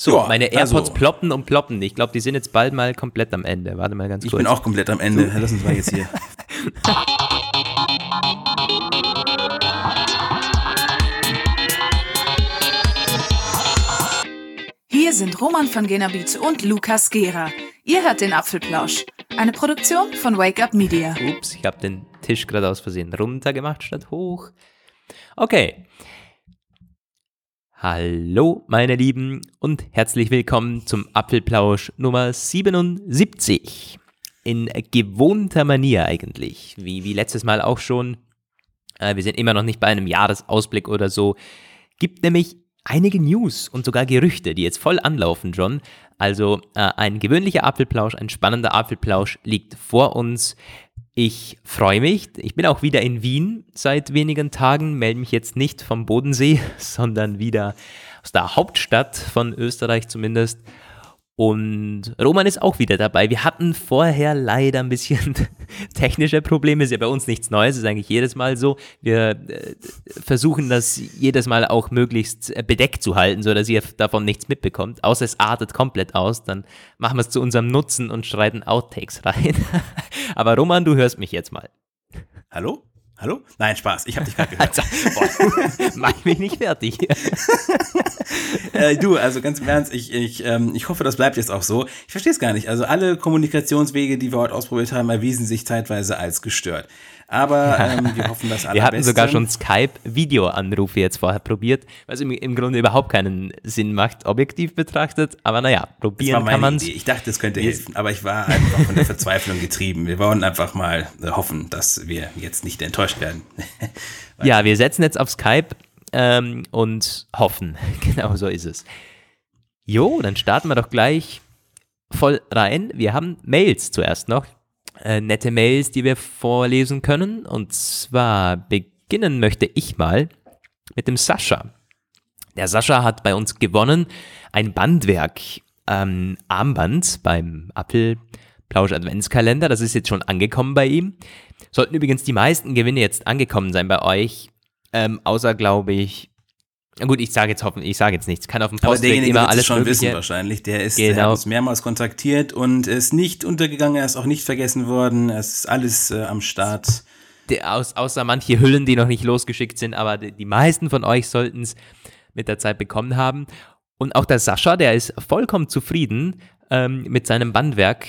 So, Ja, meine AirPods also- ploppen und ploppen. Ich glaube, die sind jetzt bald mal komplett am Ende. Warte mal ganz Ich kurz. bin auch komplett am Ende. Lass uns mal jetzt hier. Hier sind Roman von Genabit und Lukas Gera. Ihr hört den Apfelplausch. Eine Produktion von Wake Up Media. Ups, ich habe den Tisch gerade aus Versehen runter gemacht statt hoch. Okay. Hallo, meine Lieben, und herzlich willkommen zum Apfelplausch Nummer 77. In gewohnter Manier eigentlich, wie, wie letztes Mal auch schon. Äh, wir sind immer noch nicht bei einem Jahresausblick oder so. Gibt nämlich einige News und sogar Gerüchte, die jetzt voll anlaufen schon. Also äh, ein gewöhnlicher Apfelplausch, ein spannender Apfelplausch liegt vor uns. Ich freue mich. Ich bin auch wieder in Wien seit wenigen Tagen, melde mich jetzt nicht vom Bodensee, sondern wieder aus der Hauptstadt von Österreich zumindest. Und Roman ist auch wieder dabei. Wir hatten vorher leider ein bisschen technische Probleme. Ist ja bei uns nichts Neues, ist eigentlich jedes Mal so. Wir äh, versuchen das jedes Mal auch möglichst äh, bedeckt zu halten, sodass ihr davon nichts mitbekommt. Außer es artet komplett aus, dann machen wir es zu unserem Nutzen und schreiten Outtakes rein. Aber Roman, du hörst mich jetzt mal. Hallo? Hallo? Nein, Spaß. Ich habe dich gerade gehört. Also, boah, mach mich nicht fertig. äh, du, also ganz im Ernst, ich, ich, ähm, ich hoffe, das bleibt jetzt auch so. Ich verstehe es gar nicht. Also alle Kommunikationswege, die wir heute ausprobiert haben, erwiesen sich zeitweise als gestört. Aber ähm, wir hoffen, dass alle Wir hatten sogar schon Skype-Videoanrufe jetzt vorher probiert, was im, im Grunde überhaupt keinen Sinn macht, objektiv betrachtet. Aber naja, probieren kann man es. Ich dachte, es könnte helfen, aber ich war einfach von der Verzweiflung getrieben. Wir wollen einfach mal äh, hoffen, dass wir jetzt nicht enttäuscht werden. Ja, wir setzen jetzt auf Skype ähm, und hoffen. Genau so ist es. Jo, dann starten wir doch gleich voll rein. Wir haben Mails zuerst noch. Äh, nette Mails, die wir vorlesen können. Und zwar beginnen möchte ich mal mit dem Sascha. Der Sascha hat bei uns gewonnen ein Bandwerk ähm, Armband beim Apfelplausch Adventskalender. Das ist jetzt schon angekommen bei ihm. Sollten übrigens die meisten Gewinne jetzt angekommen sein bei euch. Ähm, außer, glaube ich, gut, ich sage jetzt hoffen, ich sage jetzt nichts. Kann auf dem Postweg immer es alles schon Mögliche. wissen wahrscheinlich. Der ist, der Genau. hat uns mehrmals kontaktiert und ist nicht untergegangen, er ist auch nicht vergessen worden. Es ist alles äh, am Start. Der, aus, außer manche Hüllen, die noch nicht losgeschickt sind, aber die, die meisten von euch sollten es mit der Zeit bekommen haben. Und auch der Sascha, der ist vollkommen zufrieden ähm, mit seinem Bandwerk,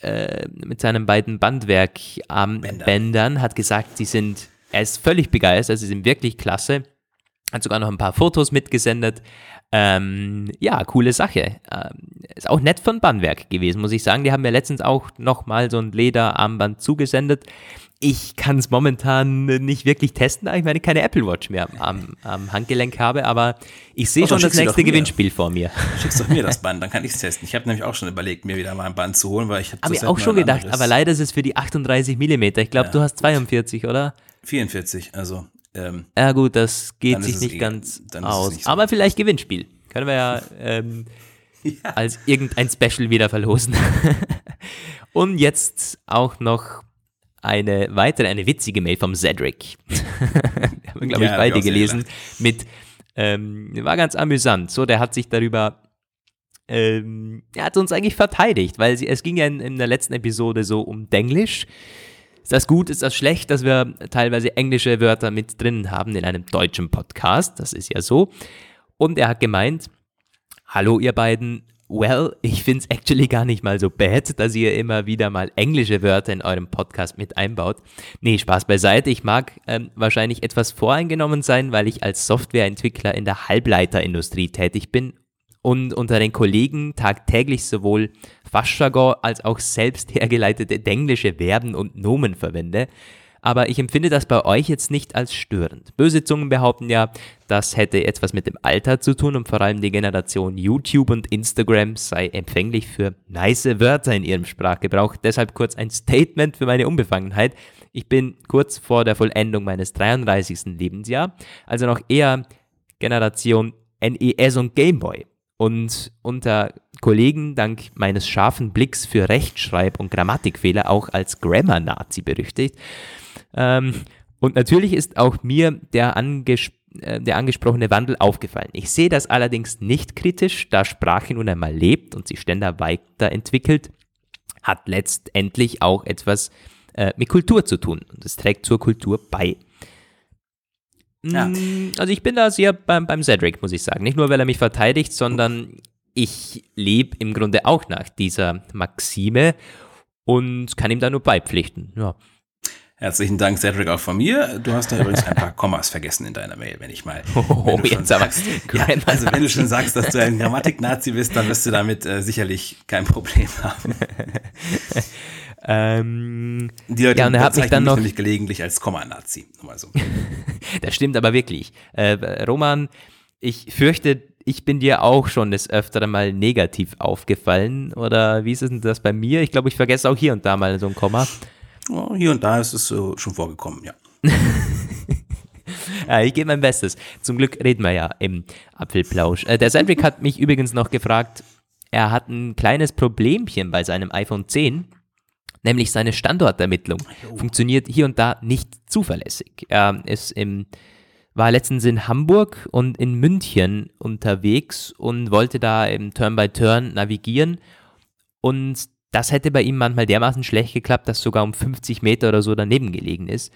äh, mit seinen beiden Bandwerk-Bändern, Bändern. hat gesagt, sie sind, er ist völlig begeistert, sie sind wirklich klasse. Hat sogar noch ein paar Fotos mitgesendet. Ähm, ja, coole Sache. Ähm, ist auch nett von Bandwerk gewesen, muss ich sagen. Die haben mir letztens auch nochmal so ein Lederarmband zugesendet. Ich kann es momentan nicht wirklich testen, da ich meine keine Apple Watch mehr am, am Handgelenk habe, aber ich sehe Oh, dann schon das nächste mir. Gewinnspiel vor mir. Schickst doch mir das Band, dann kann ich es testen. Ich habe nämlich auch schon überlegt, mir wieder mal ein Band zu holen, weil ich habe Habe ich auch schon gedacht, aber leider ist es für die 38 Millimeter. Ich glaube, du hast 42, oder? 44, also ähm, Ja gut, das geht sich nicht eh- ganz aus. nicht so Aber vielleicht Gewinnspiel. Können wir ja, ähm, als irgendein Special wieder verlosen. Und jetzt auch noch eine weitere, eine witzige Mail vom Cedric. haben wir, glaube Ja, ich, beide gelesen. Mit, ähm, war ganz amüsant. So, der hat sich darüber ähm, er hat uns eigentlich verteidigt, weil sie, es ging ja in, in der letzten Episode so um Denglisch. Ist das gut, ist das schlecht, dass wir teilweise englische Wörter mit drin haben in einem deutschen Podcast? Das ist ja so. Und er hat gemeint, hallo ihr beiden, well, ich finde es actually gar nicht mal so bad, dass ihr immer wieder mal englische Wörter in eurem Podcast mit einbaut. Nee, Spaß beiseite. Ich mag ähm, wahrscheinlich etwas voreingenommen sein, weil ich als Softwareentwickler in der Halbleiterindustrie tätig bin und unter den Kollegen tagtäglich sowohl Fachjargon als auch selbst hergeleitete englische Verben und Nomen verwende. Aber ich empfinde das bei euch jetzt nicht als störend. Böse Zungen behaupten ja, das hätte etwas mit dem Alter zu tun und vor allem die Generation YouTube und Instagram sei empfänglich für nice Wörter in ihrem Sprachgebrauch. Deshalb kurz ein Statement für meine Unbefangenheit. Ich bin kurz vor der Vollendung meines 33. Lebensjahr, also noch eher Generation NES und Gameboy. Und unter Kollegen dank meines scharfen Blicks für Rechtschreib- und Grammatikfehler auch als Grammar-Nazi berüchtigt. Ähm, und natürlich ist auch mir der anges äh, der angesprochene Wandel aufgefallen. Ich sehe das allerdings nicht kritisch, da Sprache nun einmal lebt und sich ständig weiterentwickelt, hat letztendlich auch etwas äh, mit Kultur zu tun und es trägt zur Kultur bei. Ja. Mm, also ich bin da sehr beim, beim Cedric, muss ich sagen. Nicht nur, weil er mich verteidigt, sondern ich lebe im Grunde auch nach dieser Maxime und kann ihm da nur beipflichten. Ja. Herzlichen Dank, Cedric, auch von mir. Du hast da übrigens ein paar Kommas vergessen in deiner Mail, wenn ich mal. Oh, wenn jetzt sagst, aber. Ja, also wenn du schon sagst, dass du ein Grammatik-Nazi bist, dann wirst du damit äh, sicherlich kein Problem haben. ähm, Die Leute ja, und er hat mich dann noch nämlich gelegentlich als Komma-Nazi. So. das stimmt aber wirklich. Äh, Roman, ich fürchte, ich bin dir auch schon des Öfteren mal negativ aufgefallen. Oder wie ist es denn das bei mir? Ich glaube, ich vergesse auch hier und da mal so ein Komma. Oh, hier und da ist es so schon vorgekommen, ja. ja, ich gebe mein Bestes. Zum Glück reden wir ja im Apfelplausch. Äh, der Cedric hat mich übrigens noch gefragt, er hat ein kleines Problemchen bei seinem iPhone 10, nämlich seine Standortermittlung. Funktioniert hier und da nicht zuverlässig. Er ist im, war letztens in Hamburg und in München unterwegs und wollte da im Turn-by-Turn navigieren. Und das hätte bei ihm manchmal dermaßen schlecht geklappt, dass sogar um 50 Meter oder so daneben gelegen ist.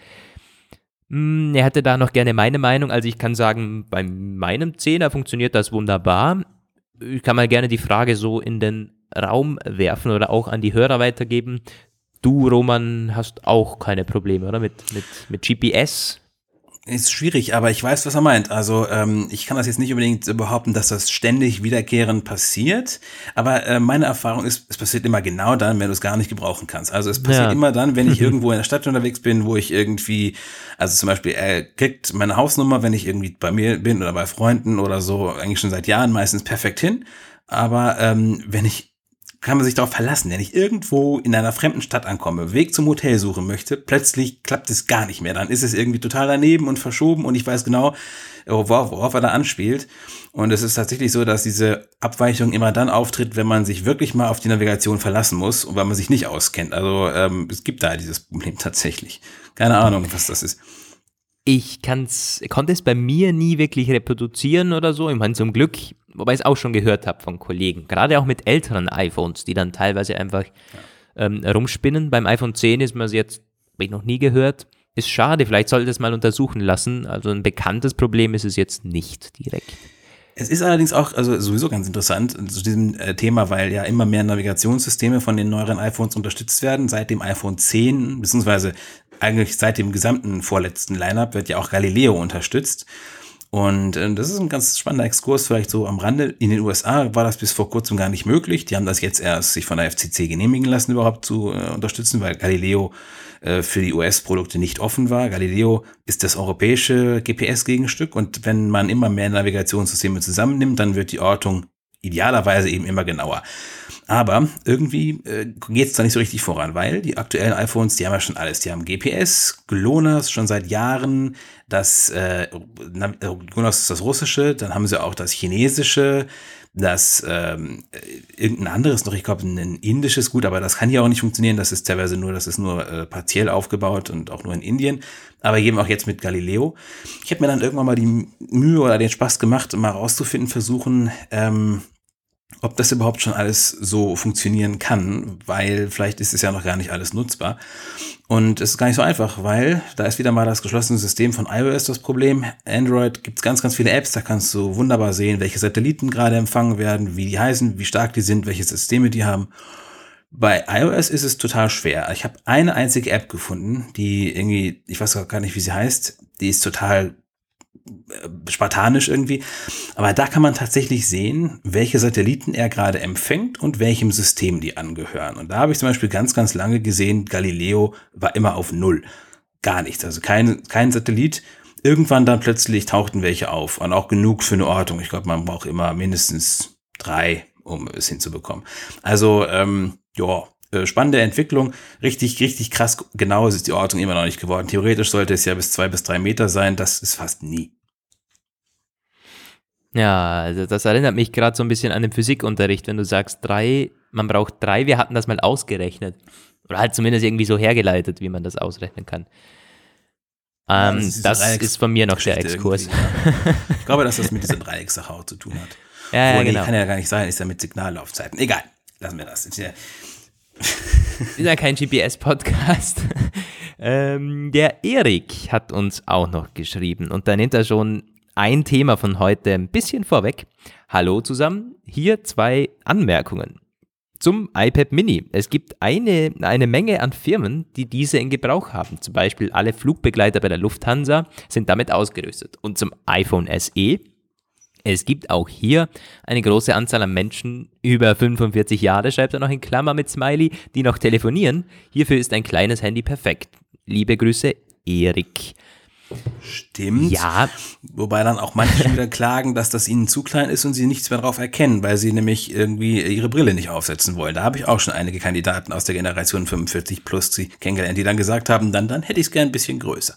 Hm, er hätte da noch gerne meine Meinung. Also ich kann sagen, bei meinem Zehner funktioniert das wunderbar. Ich kann mal gerne die Frage so in den Raum werfen oder auch an die Hörer weitergeben. Du, Roman, hast auch keine Probleme, oder? Mit, mit, mit GPS? Ist schwierig, aber ich weiß, was er meint. Also ähm, ich kann das jetzt nicht unbedingt behaupten, dass das ständig wiederkehrend passiert, aber äh, meine Erfahrung ist, es passiert immer genau dann, wenn du es gar nicht gebrauchen kannst. Also es passiert ja. immer dann, wenn ich irgendwo in der Stadt unterwegs bin, wo ich irgendwie, also zum Beispiel, er kriegt meine Hausnummer, wenn ich irgendwie bei mir bin oder bei Freunden oder so, eigentlich schon seit Jahren meistens perfekt hin. Aber ähm, wenn ich kann man sich darauf verlassen, wenn ich irgendwo in einer fremden Stadt ankomme, Weg zum Hotel suchen möchte, plötzlich klappt es gar nicht mehr. Dann ist es irgendwie total daneben und verschoben und ich weiß genau, worauf, worauf er da anspielt. Und es ist tatsächlich so, dass diese Abweichung immer dann auftritt, wenn man sich wirklich mal auf die Navigation verlassen muss und weil man sich nicht auskennt. Also ähm, es gibt da dieses Problem tatsächlich. Keine Ahnung, was das ist. Ich kann's, konnte es bei mir nie wirklich reproduzieren oder so. Ich meine, zum Glück wobei ich es auch schon gehört habe von Kollegen, gerade auch mit älteren iPhones, die dann teilweise einfach ähm, rumspinnen. Beim iPhone 10 ist man es jetzt, habe ich noch nie gehört. Ist schade, vielleicht sollte es mal untersuchen lassen. Also ein bekanntes Problem ist es jetzt nicht direkt. Es ist allerdings auch also sowieso ganz interessant zu diesem äh, Thema, weil ja immer mehr Navigationssysteme von den neueren iPhones unterstützt werden. Seit dem iPhone 10, beziehungsweise eigentlich seit dem gesamten vorletzten Lineup wird ja auch Galileo unterstützt. Und äh, das ist ein ganz spannender Exkurs, vielleicht so am Rande. In den USA war das bis vor kurzem gar nicht möglich. Die haben das jetzt erst sich von der FCC genehmigen lassen, überhaupt zu äh, unterstützen, weil Galileo äh, für die US-Produkte nicht offen war. Galileo ist das europäische GPS-Gegenstück und wenn man immer mehr Navigationssysteme zusammennimmt, dann wird die Ortung idealerweise eben immer genauer. Aber irgendwie äh, geht es da nicht so richtig voran, weil die aktuellen iPhones, die haben ja schon alles. Die haben GPS, GLONASS schon seit Jahren, das äh, GLONASS ist das russische, dann haben sie auch das chinesische, das ähm, irgendein anderes noch, ich glaube ein indisches, gut, aber das kann hier auch nicht funktionieren, das ist teilweise nur, das ist nur äh, partiell aufgebaut und auch nur in Indien, aber eben auch jetzt mit Galileo. Ich habe mir dann irgendwann mal die Mühe oder den Spaß gemacht, mal rauszufinden, versuchen, ähm, ob das überhaupt schon alles so funktionieren kann, weil vielleicht ist es ja noch gar nicht alles nutzbar. Und es ist gar nicht so einfach, weil da ist wieder mal das geschlossene System von iOS das Problem. Android gibt es ganz, ganz viele Apps, da kannst du wunderbar sehen, welche Satelliten gerade empfangen werden, wie die heißen, wie stark die sind, welche Systeme die haben. Bei iOS ist es total schwer. Ich habe eine einzige App gefunden, die irgendwie, ich weiß gar nicht, wie sie heißt, die ist total spartanisch irgendwie. Aber da kann man tatsächlich sehen, welche Satelliten er gerade empfängt und welchem System die angehören. Und da habe ich zum Beispiel ganz, ganz lange gesehen, Galileo war immer auf Null. Gar nichts. Also kein, kein Satellit. Irgendwann dann plötzlich tauchten welche auf. Und auch genug für eine Ortung. Ich glaube, man braucht immer mindestens drei, um es hinzubekommen. Also, ähm, ja, äh, spannende Entwicklung. Richtig, richtig krass genau ist die Ortung immer noch nicht geworden. Theoretisch sollte es ja bis zwei bis drei Meter sein. Das ist fast nie. Ja, also das erinnert mich gerade so ein bisschen an den Physikunterricht, wenn du sagst drei, man braucht drei, wir hatten das mal ausgerechnet. Oder halt zumindest irgendwie so hergeleitet, wie man das ausrechnen kann. Ähm, das, ist, das ist, von mir noch der Exkurs. Ich glaube, dass das mit dieser Dreieckssache auch zu tun hat. Ja, ja, genau. Nee, kann ja gar nicht sein, ist ja mit Signallaufzeiten. Egal, lassen wir das. Ist ja, kein GPS-Podcast. ähm, der Erik hat uns auch noch geschrieben und da nimmt er schon ein Thema von heute ein bisschen vorweg. Hallo zusammen, hier zwei Anmerkungen. Zum iPad Mini. Es gibt eine, eine Menge an Firmen, die diese in Gebrauch haben. Zum Beispiel alle Flugbegleiter bei der Lufthansa sind damit ausgerüstet. Und zum iPhone SE es gibt auch hier eine große Anzahl an Menschen über 45 Jahre, schreibt er noch in Klammer mit Smiley, die noch telefonieren. Hierfür ist ein kleines Handy perfekt. Liebe Grüße, Erik. Stimmt. Ja. Wobei dann auch manche wieder klagen, dass das ihnen zu klein ist und sie nichts mehr darauf erkennen, weil sie nämlich irgendwie ihre Brille nicht aufsetzen wollen. Da habe ich auch schon einige Kandidaten aus der Generation 45 plus kennengelernt, die dann gesagt haben, dann, dann hätte ich es gern ein bisschen größer.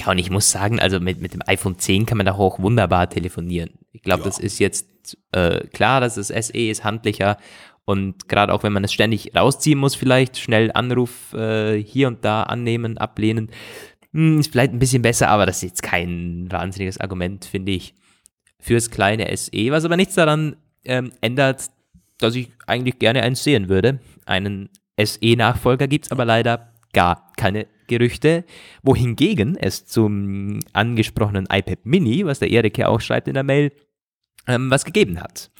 Ja, und ich muss sagen, also mit, mit dem iPhone 10 kann man da auch wunderbar telefonieren. Ich glaube, ja. das ist jetzt äh, klar, dass das SE ist handlicher und gerade auch wenn man es ständig rausziehen muss, vielleicht schnell Anruf äh, hier und da annehmen, ablehnen, hm, ist vielleicht ein bisschen besser, aber das ist jetzt kein wahnsinniges Argument, finde ich, fürs kleine SE, was aber nichts daran ähm, ändert, dass ich eigentlich gerne eins sehen würde. Einen SE-Nachfolger gibt es aber leider gar keine Gerüchte, wohingegen es zum angesprochenen iPad Mini, was der Erik ja auch schreibt in der Mail, ähm, was gegeben hat.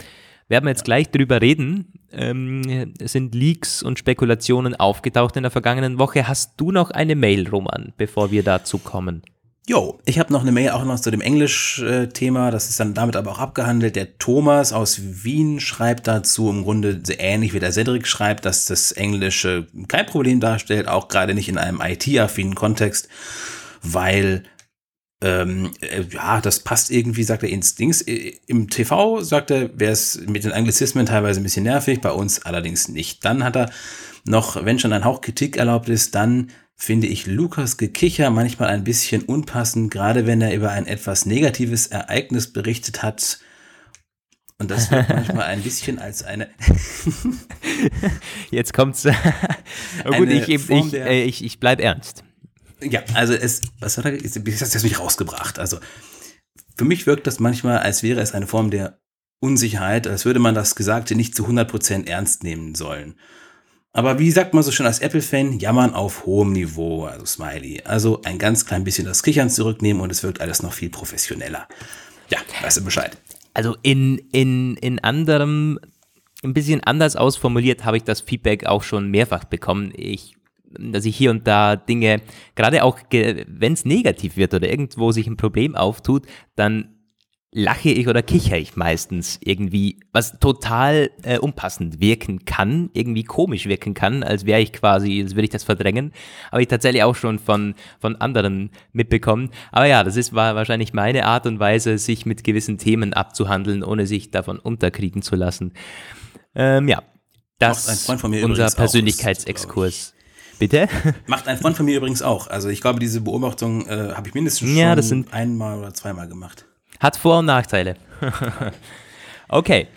Werden wir jetzt gleich drüber reden. Ähm, sind Leaks und Spekulationen aufgetaucht in der vergangenen Woche. Hast du noch eine Mail, Roman, bevor wir dazu kommen? Jo, ich habe noch eine Mail auch noch zu dem Englisch-Thema, das ist dann damit aber auch abgehandelt. Der Thomas aus Wien schreibt dazu im Grunde ähnlich wie der Cedric schreibt, dass das Englische kein Problem darstellt, auch gerade nicht in einem IT-affinen Kontext, weil ähm, äh, ja, das passt irgendwie, sagt er, ins Dings. Im TV, sagt er, wäre es mit den Anglizismen teilweise ein bisschen nervig, bei uns allerdings nicht. Dann hat er noch, wenn schon ein Hauch Kritik erlaubt ist, dann finde ich Lukas Gekicher manchmal ein bisschen unpassend, gerade wenn er über ein etwas negatives Ereignis berichtet hat. Und das wird manchmal ein bisschen als eine. Jetzt kommt's. oh gut, ich, ich, ich, äh, ich, ich bleib ernst. Ja, also es, was hat er, jetzt hat mich rausgebracht. Also für mich wirkt das manchmal, als wäre es eine Form der Unsicherheit, als würde man das Gesagte nicht zu 100% ernst nehmen sollen. Aber wie sagt man so schön als Apple-Fan, jammern auf hohem Niveau, also Smiley. Also ein ganz klein bisschen das Kichern zurücknehmen und es wirkt alles noch viel professioneller. Ja, weißt du Bescheid. Also in, in, in anderem, ein bisschen anders ausformuliert habe ich das Feedback auch schon mehrfach bekommen. Ich, dass ich hier und da Dinge, gerade auch wenn es negativ wird oder irgendwo sich ein Problem auftut, dann lache ich oder kichere ich meistens irgendwie, was total äh, unpassend wirken kann, irgendwie komisch wirken kann, als wäre ich quasi, als würde ich das verdrängen. Habe ich tatsächlich auch schon von, von anderen mitbekommen. Aber ja, das ist war wahrscheinlich meine Art und Weise, sich mit gewissen Themen abzuhandeln, ohne sich davon unterkriegen zu lassen. Ähm, ja, das ist unser Persönlichkeitsexkurs. Bitte? Macht ein Freund von mir übrigens auch. Also ich glaube, diese Beobachtung äh, habe ich mindestens schon ja, einmal oder zweimal gemacht. Hat Vor- und Nachteile. okay.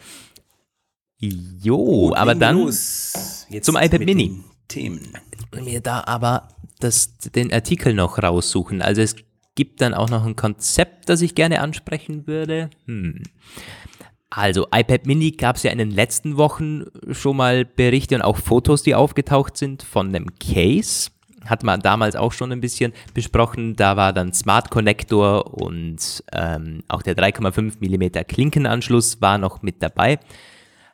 Jo, Gut, aber dann zum iPad Mini. Themen. Mir da aber das, den Artikel noch raussuchen. Also es gibt dann auch noch ein Konzept, das ich gerne ansprechen würde. Hm. Also iPad Mini gab es ja in den letzten Wochen schon mal Berichte und auch Fotos, die aufgetaucht sind von einem Case hat man damals auch schon ein bisschen besprochen. Da war dann Smart Connector und ähm, auch der 3,5 mm Klinkenanschluss war noch mit dabei.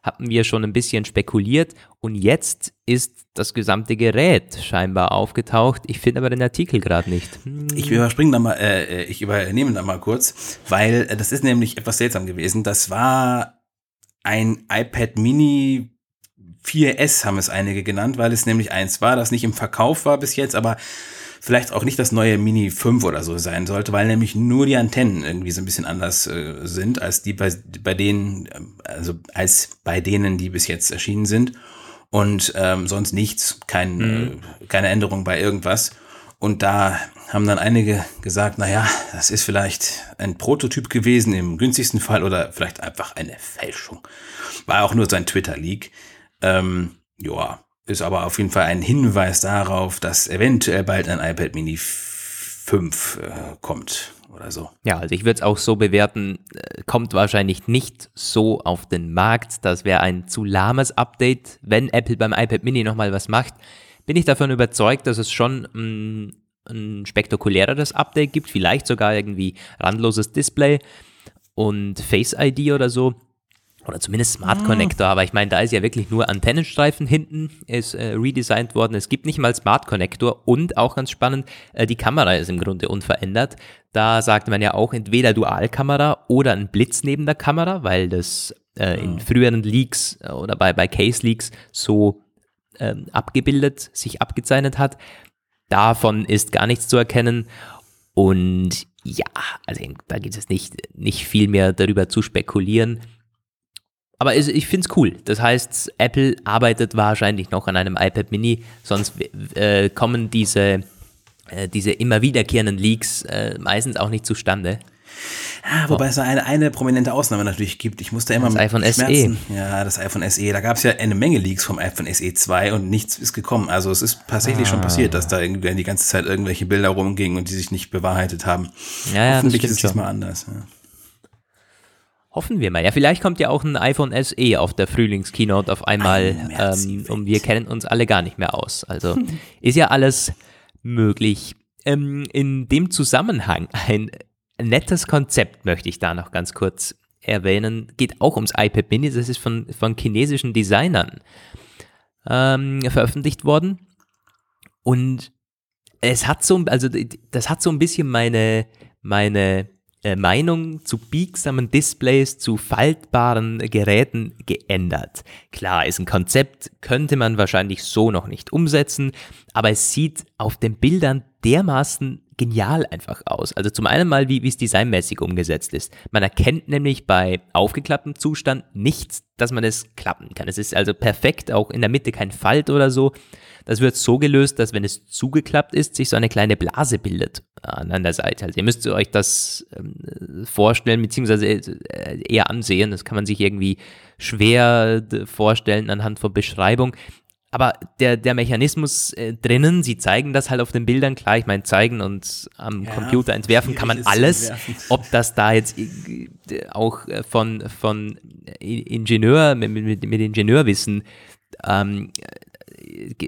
Hatten wir schon ein bisschen spekuliert und jetzt ist das gesamte Gerät scheinbar aufgetaucht. Ich finde aber den Artikel gerade nicht. Hm. Ich überspringe da mal, äh, ich übernehme da mal kurz, weil äh, das ist nämlich etwas seltsam gewesen. Das war ein iPad Mini 4S haben es einige genannt, weil es nämlich eins war, das nicht im Verkauf war bis jetzt, aber vielleicht auch nicht das neue Mini 5 oder so sein sollte, weil nämlich nur die Antennen irgendwie so ein bisschen anders äh, sind als die bei, bei denen, also als bei denen, die bis jetzt erschienen sind. Und ähm, sonst nichts, kein, mhm. äh, keine Änderung bei irgendwas. Und da haben dann einige gesagt, naja, das ist vielleicht ein Prototyp gewesen im günstigsten Fall oder vielleicht einfach eine Fälschung. War auch nur sein Twitter-Leak. Ähm, ja, ist aber auf jeden Fall ein Hinweis darauf, dass eventuell bald ein iPad Mini 5 äh, kommt oder so. Ja, also ich würde es auch so bewerten, äh, kommt wahrscheinlich nicht so auf den Markt. Das wäre ein zu lahmes Update. Wenn Apple beim iPad Mini nochmal was macht, bin ich davon überzeugt, dass es schon ein, ein spektakuläreres Update gibt, vielleicht sogar irgendwie randloses Display und Face ID oder so. Oder zumindest Smart Connector, aber ich meine, da ist ja wirklich nur Antennenstreifen hinten, ist äh, redesigned worden. Es gibt nicht mal Smart Connector und auch ganz spannend, äh, die Kamera ist im Grunde unverändert. Da sagt man ja auch entweder Dualkamera oder ein Blitz neben der Kamera, weil das äh, in früheren Leaks äh, oder bei, bei Case Leaks so ähm, abgebildet, sich abgezeichnet hat. Davon ist gar nichts zu erkennen. Und ja, also da geht es nicht, nicht viel mehr darüber zu spekulieren. Aber ich finde es cool. Das heißt, Apple arbeitet wahrscheinlich noch an einem iPad Mini, sonst äh, kommen diese, äh, diese immer wiederkehrenden Leaks äh, meistens auch nicht zustande. Ah, wobei es eine, eine prominente Ausnahme natürlich gibt. Ich musste immer das mit iPhone E. Schmerzen. SE. Ja, das iPhone SE. Da gab es ja eine Menge Leaks vom iPhone SE 2 und nichts ist gekommen. Also es ist tatsächlich ah. schon passiert, dass da irgendwie die ganze Zeit irgendwelche Bilder rumgingen und die sich nicht bewahrheitet haben. Ja, ja, Hoffentlich ist es diesmal anders. Ja. Hoffen wir mal. Ja, vielleicht kommt ja auch ein iPhone SE auf der Frühlingskeynote auf einmal ähm, und wir kennen uns alle gar nicht mehr aus. Also ist ja alles möglich. Ähm, in dem Zusammenhang ein nettes Konzept möchte ich da noch ganz kurz erwähnen. Geht auch ums iPad Mini. Das ist von, von chinesischen Designern ähm, veröffentlicht worden. Und es hat so, also das hat so ein bisschen meine, meine Meinung zu biegsamen Displays, zu faltbaren Geräten geändert. Klar, ist ein Konzept, könnte man wahrscheinlich so noch nicht umsetzen, aber es sieht auf den Bildern dermaßen genial einfach aus. Also zum einen mal, wie es designmäßig umgesetzt ist. Man erkennt nämlich bei aufgeklapptem Zustand nichts, dass man es klappen kann. Es ist also perfekt, auch in der Mitte kein Falt oder so. Das wird so gelöst, dass wenn es zugeklappt ist, sich so eine kleine Blase bildet an der Seite. Also ihr müsst euch das ähm, vorstellen, beziehungsweise äh, eher ansehen. Das kann man sich irgendwie schwer vorstellen anhand von Beschreibung. Aber der, der Mechanismus äh, drinnen, sie zeigen das halt auf den Bildern, klar, ich meine, zeigen und am ja, Computer entwerfen kann man alles. Ob das da jetzt äh, auch äh, von, von Ingenieur, mit, mit, mit Ingenieurwissen ähm,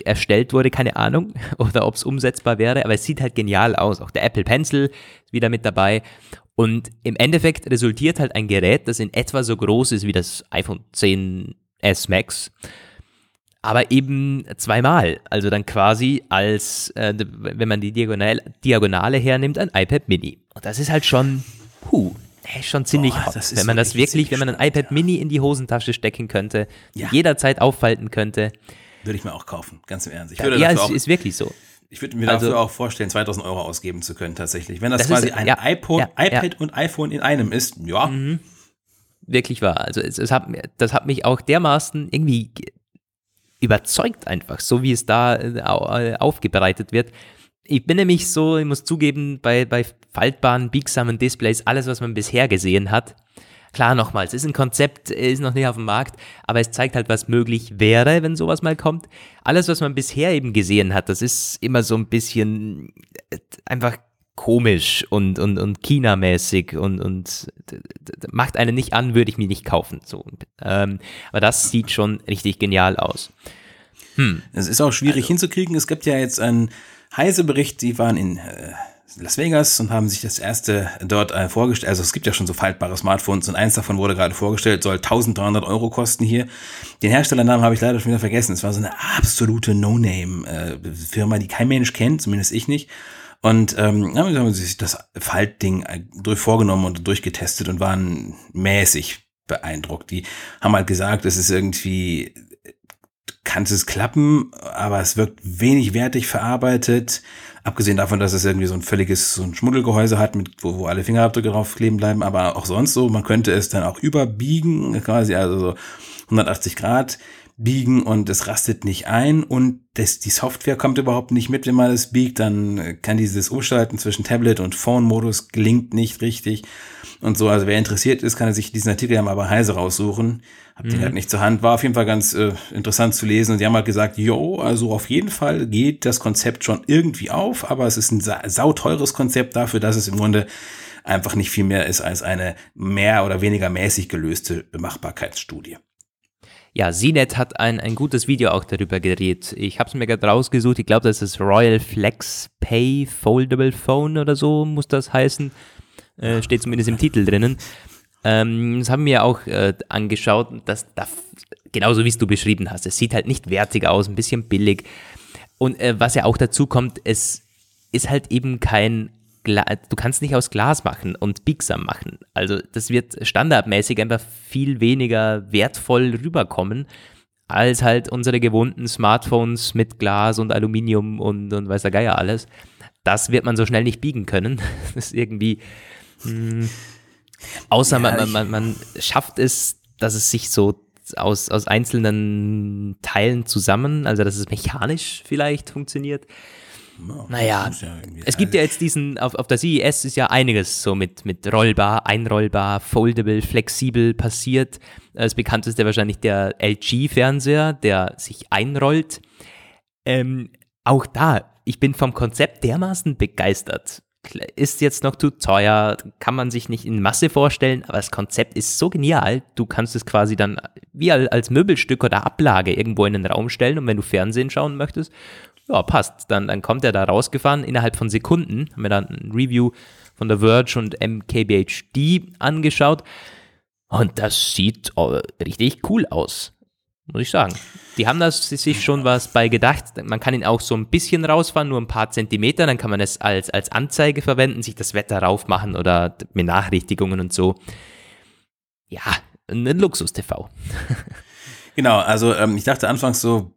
erstellt wurde, keine Ahnung, oder ob es umsetzbar wäre, aber es sieht halt genial aus. Auch der Apple Pencil ist wieder mit dabei. Und im Endeffekt resultiert halt ein Gerät, das in etwa so groß ist wie das iPhone 10s Max aber eben zweimal. Also dann quasi als, äh, wenn man die Diagonal Diagonale hernimmt, ein iPad Mini. Und das ist halt schon, huh, schon ziemlich Boah, hot. Wenn man das wirklich, wenn man ein iPad ja. Mini in die Hosentasche stecken könnte, ja. jederzeit auffalten könnte. Würde ich mir auch kaufen, ganz im Ernst. Ich würde ja, es ist wirklich so. Ich würde mir also, dafür auch vorstellen, 2000 Euro ausgeben zu können, tatsächlich. Wenn das, das quasi ist, ein ja, iPod, iPad und iPhone in einem ist, ja. Mhm. Wirklich wahr. Also es, es hat, das hat mich auch dermaßen irgendwie überzeugt einfach, so wie es da äh, aufbereitet wird. Ich bin nämlich so, ich muss zugeben, bei, bei faltbaren, biegsamen Displays, alles, was man bisher gesehen hat, Klar, nochmals, ist ein Konzept, ist noch nicht auf dem Markt, aber es zeigt halt, was möglich wäre, wenn sowas mal kommt. Alles, was man bisher eben gesehen hat, das ist immer so ein bisschen äh, einfach komisch und, und, und China-mäßig und, und macht einen nicht an, würde ich mir nicht kaufen. So. Ähm, aber das sieht schon richtig genial aus. Hm. Es ist auch schwierig also. hinzukriegen. Es gibt ja jetzt einen Heise-Bericht, die waren in äh, Las Vegas und haben sich das erste dort äh, vorgestellt. Also es gibt ja schon so faltbare Smartphones und eins davon wurde gerade vorgestellt, soll 1300 Euro kosten hier. Den Herstellernamen habe ich leider schon wieder vergessen. Es war so eine absolute No-Name-Firma, äh, die kein Mensch kennt, zumindest ich nicht. Und ähm, haben sich das Faltding äh, durch vorgenommen und durchgetestet und waren mäßig beeindruckt. Die haben halt gesagt, es ist irgendwie, kann es klappen, aber es wirkt wenig wertig verarbeitet. Abgesehen davon, dass es irgendwie so ein völliges so ein Schmuddelgehäuse hat, mit, wo, wo alle Fingerabdrücke drauf kleben bleiben, aber auch sonst so, man könnte es dann auch überbiegen, quasi, also so 180 Grad biegen und es rastet nicht ein und das, die Software kommt überhaupt nicht mit, wenn man es biegt, dann kann dieses Umschalten zwischen Tablet und Phone-Modus gelingt nicht richtig und so. Also wer interessiert ist, kann sich diesen Artikel ja mal bei Heise raussuchen. Hab mhm. den halt nicht zur Hand. War auf jeden Fall ganz äh, interessant zu lesen. Und die haben halt gesagt, jo, also auf jeden Fall geht das Konzept schon irgendwie auf, aber es ist ein sa sauteures Konzept dafür, dass es im Grunde einfach nicht viel mehr ist als eine mehr oder weniger mäßig gelöste Machbarkeitsstudie. Ja, CNET hat ein, ein gutes Video auch darüber gedreht. Ich habe es mir gerade rausgesucht. Ich glaube, das ist Royal Flex Pay Foldable Phone oder so muss das heißen. Äh, steht zumindest im Titel drinnen. Ähm, das haben wir auch äh, angeschaut. Das, das, genauso wie es du beschrieben hast. Es sieht halt nicht wertig aus, ein bisschen billig. Und äh, was ja auch dazu kommt, es ist halt eben kein Gla du kannst nicht aus Glas machen und biegsam machen. Also das wird standardmäßig einfach viel weniger wertvoll rüberkommen als halt unsere gewohnten Smartphones mit Glas und Aluminium und, und weiß der Geier alles. Das wird man so schnell nicht biegen können. Das ist irgendwie, mh, hm, außer ja, man, man, man schafft es, dass es sich so aus, aus einzelnen Teilen zusammen, also dass es mechanisch vielleicht funktioniert. Ja, naja, ja es gibt ja jetzt diesen, auf, auf der CES ist ja einiges so mit, mit rollbar, einrollbar, foldable, flexibel passiert. Das bekannteste wahrscheinlich der LG-Fernseher, der sich einrollt. Ähm, auch da, ich bin vom Konzept dermaßen begeistert. Ist jetzt noch zu teuer, kann man sich nicht in Masse vorstellen, aber das Konzept ist so genial, du kannst es quasi dann wie als Möbelstück oder Ablage irgendwo in den Raum stellen und wenn du Fernsehen schauen möchtest, ja, passt. Dann, dann kommt er da rausgefahren innerhalb von Sekunden. Haben wir dann ein Review von The Verge und MKBHD angeschaut. Und das sieht oh, richtig cool aus, muss ich sagen. Die haben das sich schon was bei gedacht. Man kann ihn auch so ein bisschen rausfahren, nur ein paar Zentimeter. Dann kann man es als, als Anzeige verwenden, sich das Wetter raufmachen oder Benachrichtigungen und so. Ja, ein Luxus-TV. genau, also ähm, ich dachte anfangs so,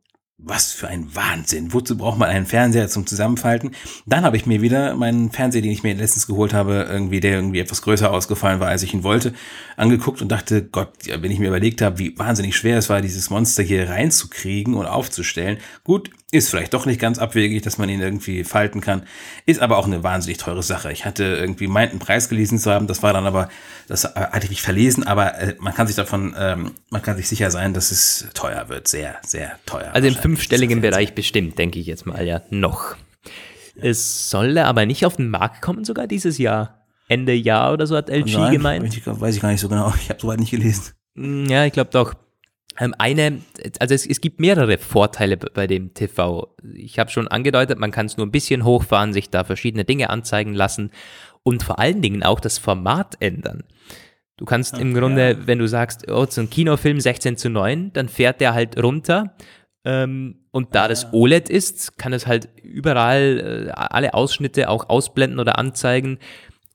was für ein Wahnsinn. Wozu braucht man einen Fernseher zum Zusammenfalten? Dann habe ich mir wieder meinen Fernseher, den ich mir letztens geholt habe, irgendwie, der irgendwie etwas größer ausgefallen war, als ich ihn wollte, angeguckt und dachte, Gott, wenn ich mir überlegt habe, wie wahnsinnig schwer es war, dieses Monster hier reinzukriegen und aufzustellen. Gut, ist vielleicht doch nicht ganz abwegig, dass man ihn irgendwie falten kann. Ist aber auch eine wahnsinnig teure Sache. Ich hatte irgendwie meint, einen Preis gelesen zu haben. Das war dann aber, das hatte ich verlesen, aber äh, man kann sich davon, ähm, man kann sich sicher sein, dass es teuer wird. Sehr, sehr teuer. Also im fünfstelligen Bereich bestimmt, denke ich jetzt mal, ja, noch. Es soll aber nicht auf den Markt kommen, sogar dieses Jahr. Ende Jahr oder so hat LG Nein, gemeint. Ich, weiß ich gar nicht so genau. Ich habe soweit nicht gelesen. Mm, ja, ich glaube doch. Ähm, eine, also es, es, gibt mehrere Vorteile bei dem TV. Ich habe schon angedeutet, man kann es nur ein bisschen hochfahren, sich da verschiedene Dinge anzeigen lassen und vor allen Dingen auch das Format ändern. Du kannst okay, im Grunde, ja. wenn du sagst, oh, so ein Kinofilm 16 zu 9, dann fährt der halt runter. Ähm, und da das OLED ist, kann es halt überall äh, alle Ausschnitte auch ausblenden oder anzeigen.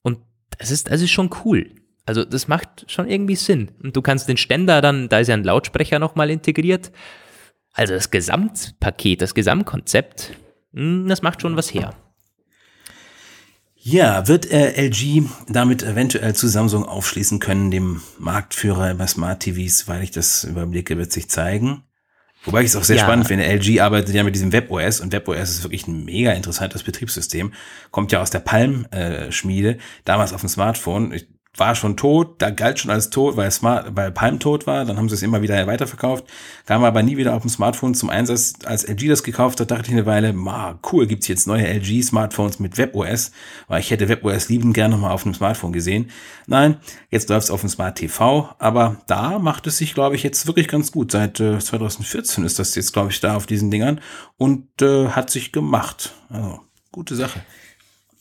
Und das ist, das ist schon cool. Also das macht schon irgendwie Sinn. Und du kannst den Ständer dann, da ist ja ein Lautsprecher nochmal integriert. Also das Gesamtpaket, das Gesamtkonzept, hm, das macht schon was her. Ja, wird äh, LG damit eventuell zu Samsung aufschließen können, dem Marktführer bei Smart TVs, weil ich das überblicke, wird sich zeigen. Wobei ich es auch sehr ja. spannend finde. LG arbeitet ja mit diesem WebOS und WebOS ist wirklich ein mega interessantes Betriebssystem. Kommt ja aus der Palm-Schmiede, damals auf dem Smartphone. Ich war schon tot, da galt schon als tot, weil, Smart, weil Palm tot war, dann haben sie es immer wieder weiterverkauft, kam aber nie wieder auf dem Smartphone zum Einsatz. Als LG das gekauft hat, dachte ich eine Weile, ma, cool, gibt's jetzt neue LG-Smartphones mit WebOS, weil ich hätte WebOS lieben gerne nochmal auf dem Smartphone gesehen. Nein, jetzt läuft's auf dem Smart TV, aber da macht es sich, glaube ich, jetzt wirklich ganz gut. Seit äh, 2014 ist das jetzt, glaube ich, da auf diesen Dingern und äh, hat sich gemacht. Also, gute Sache.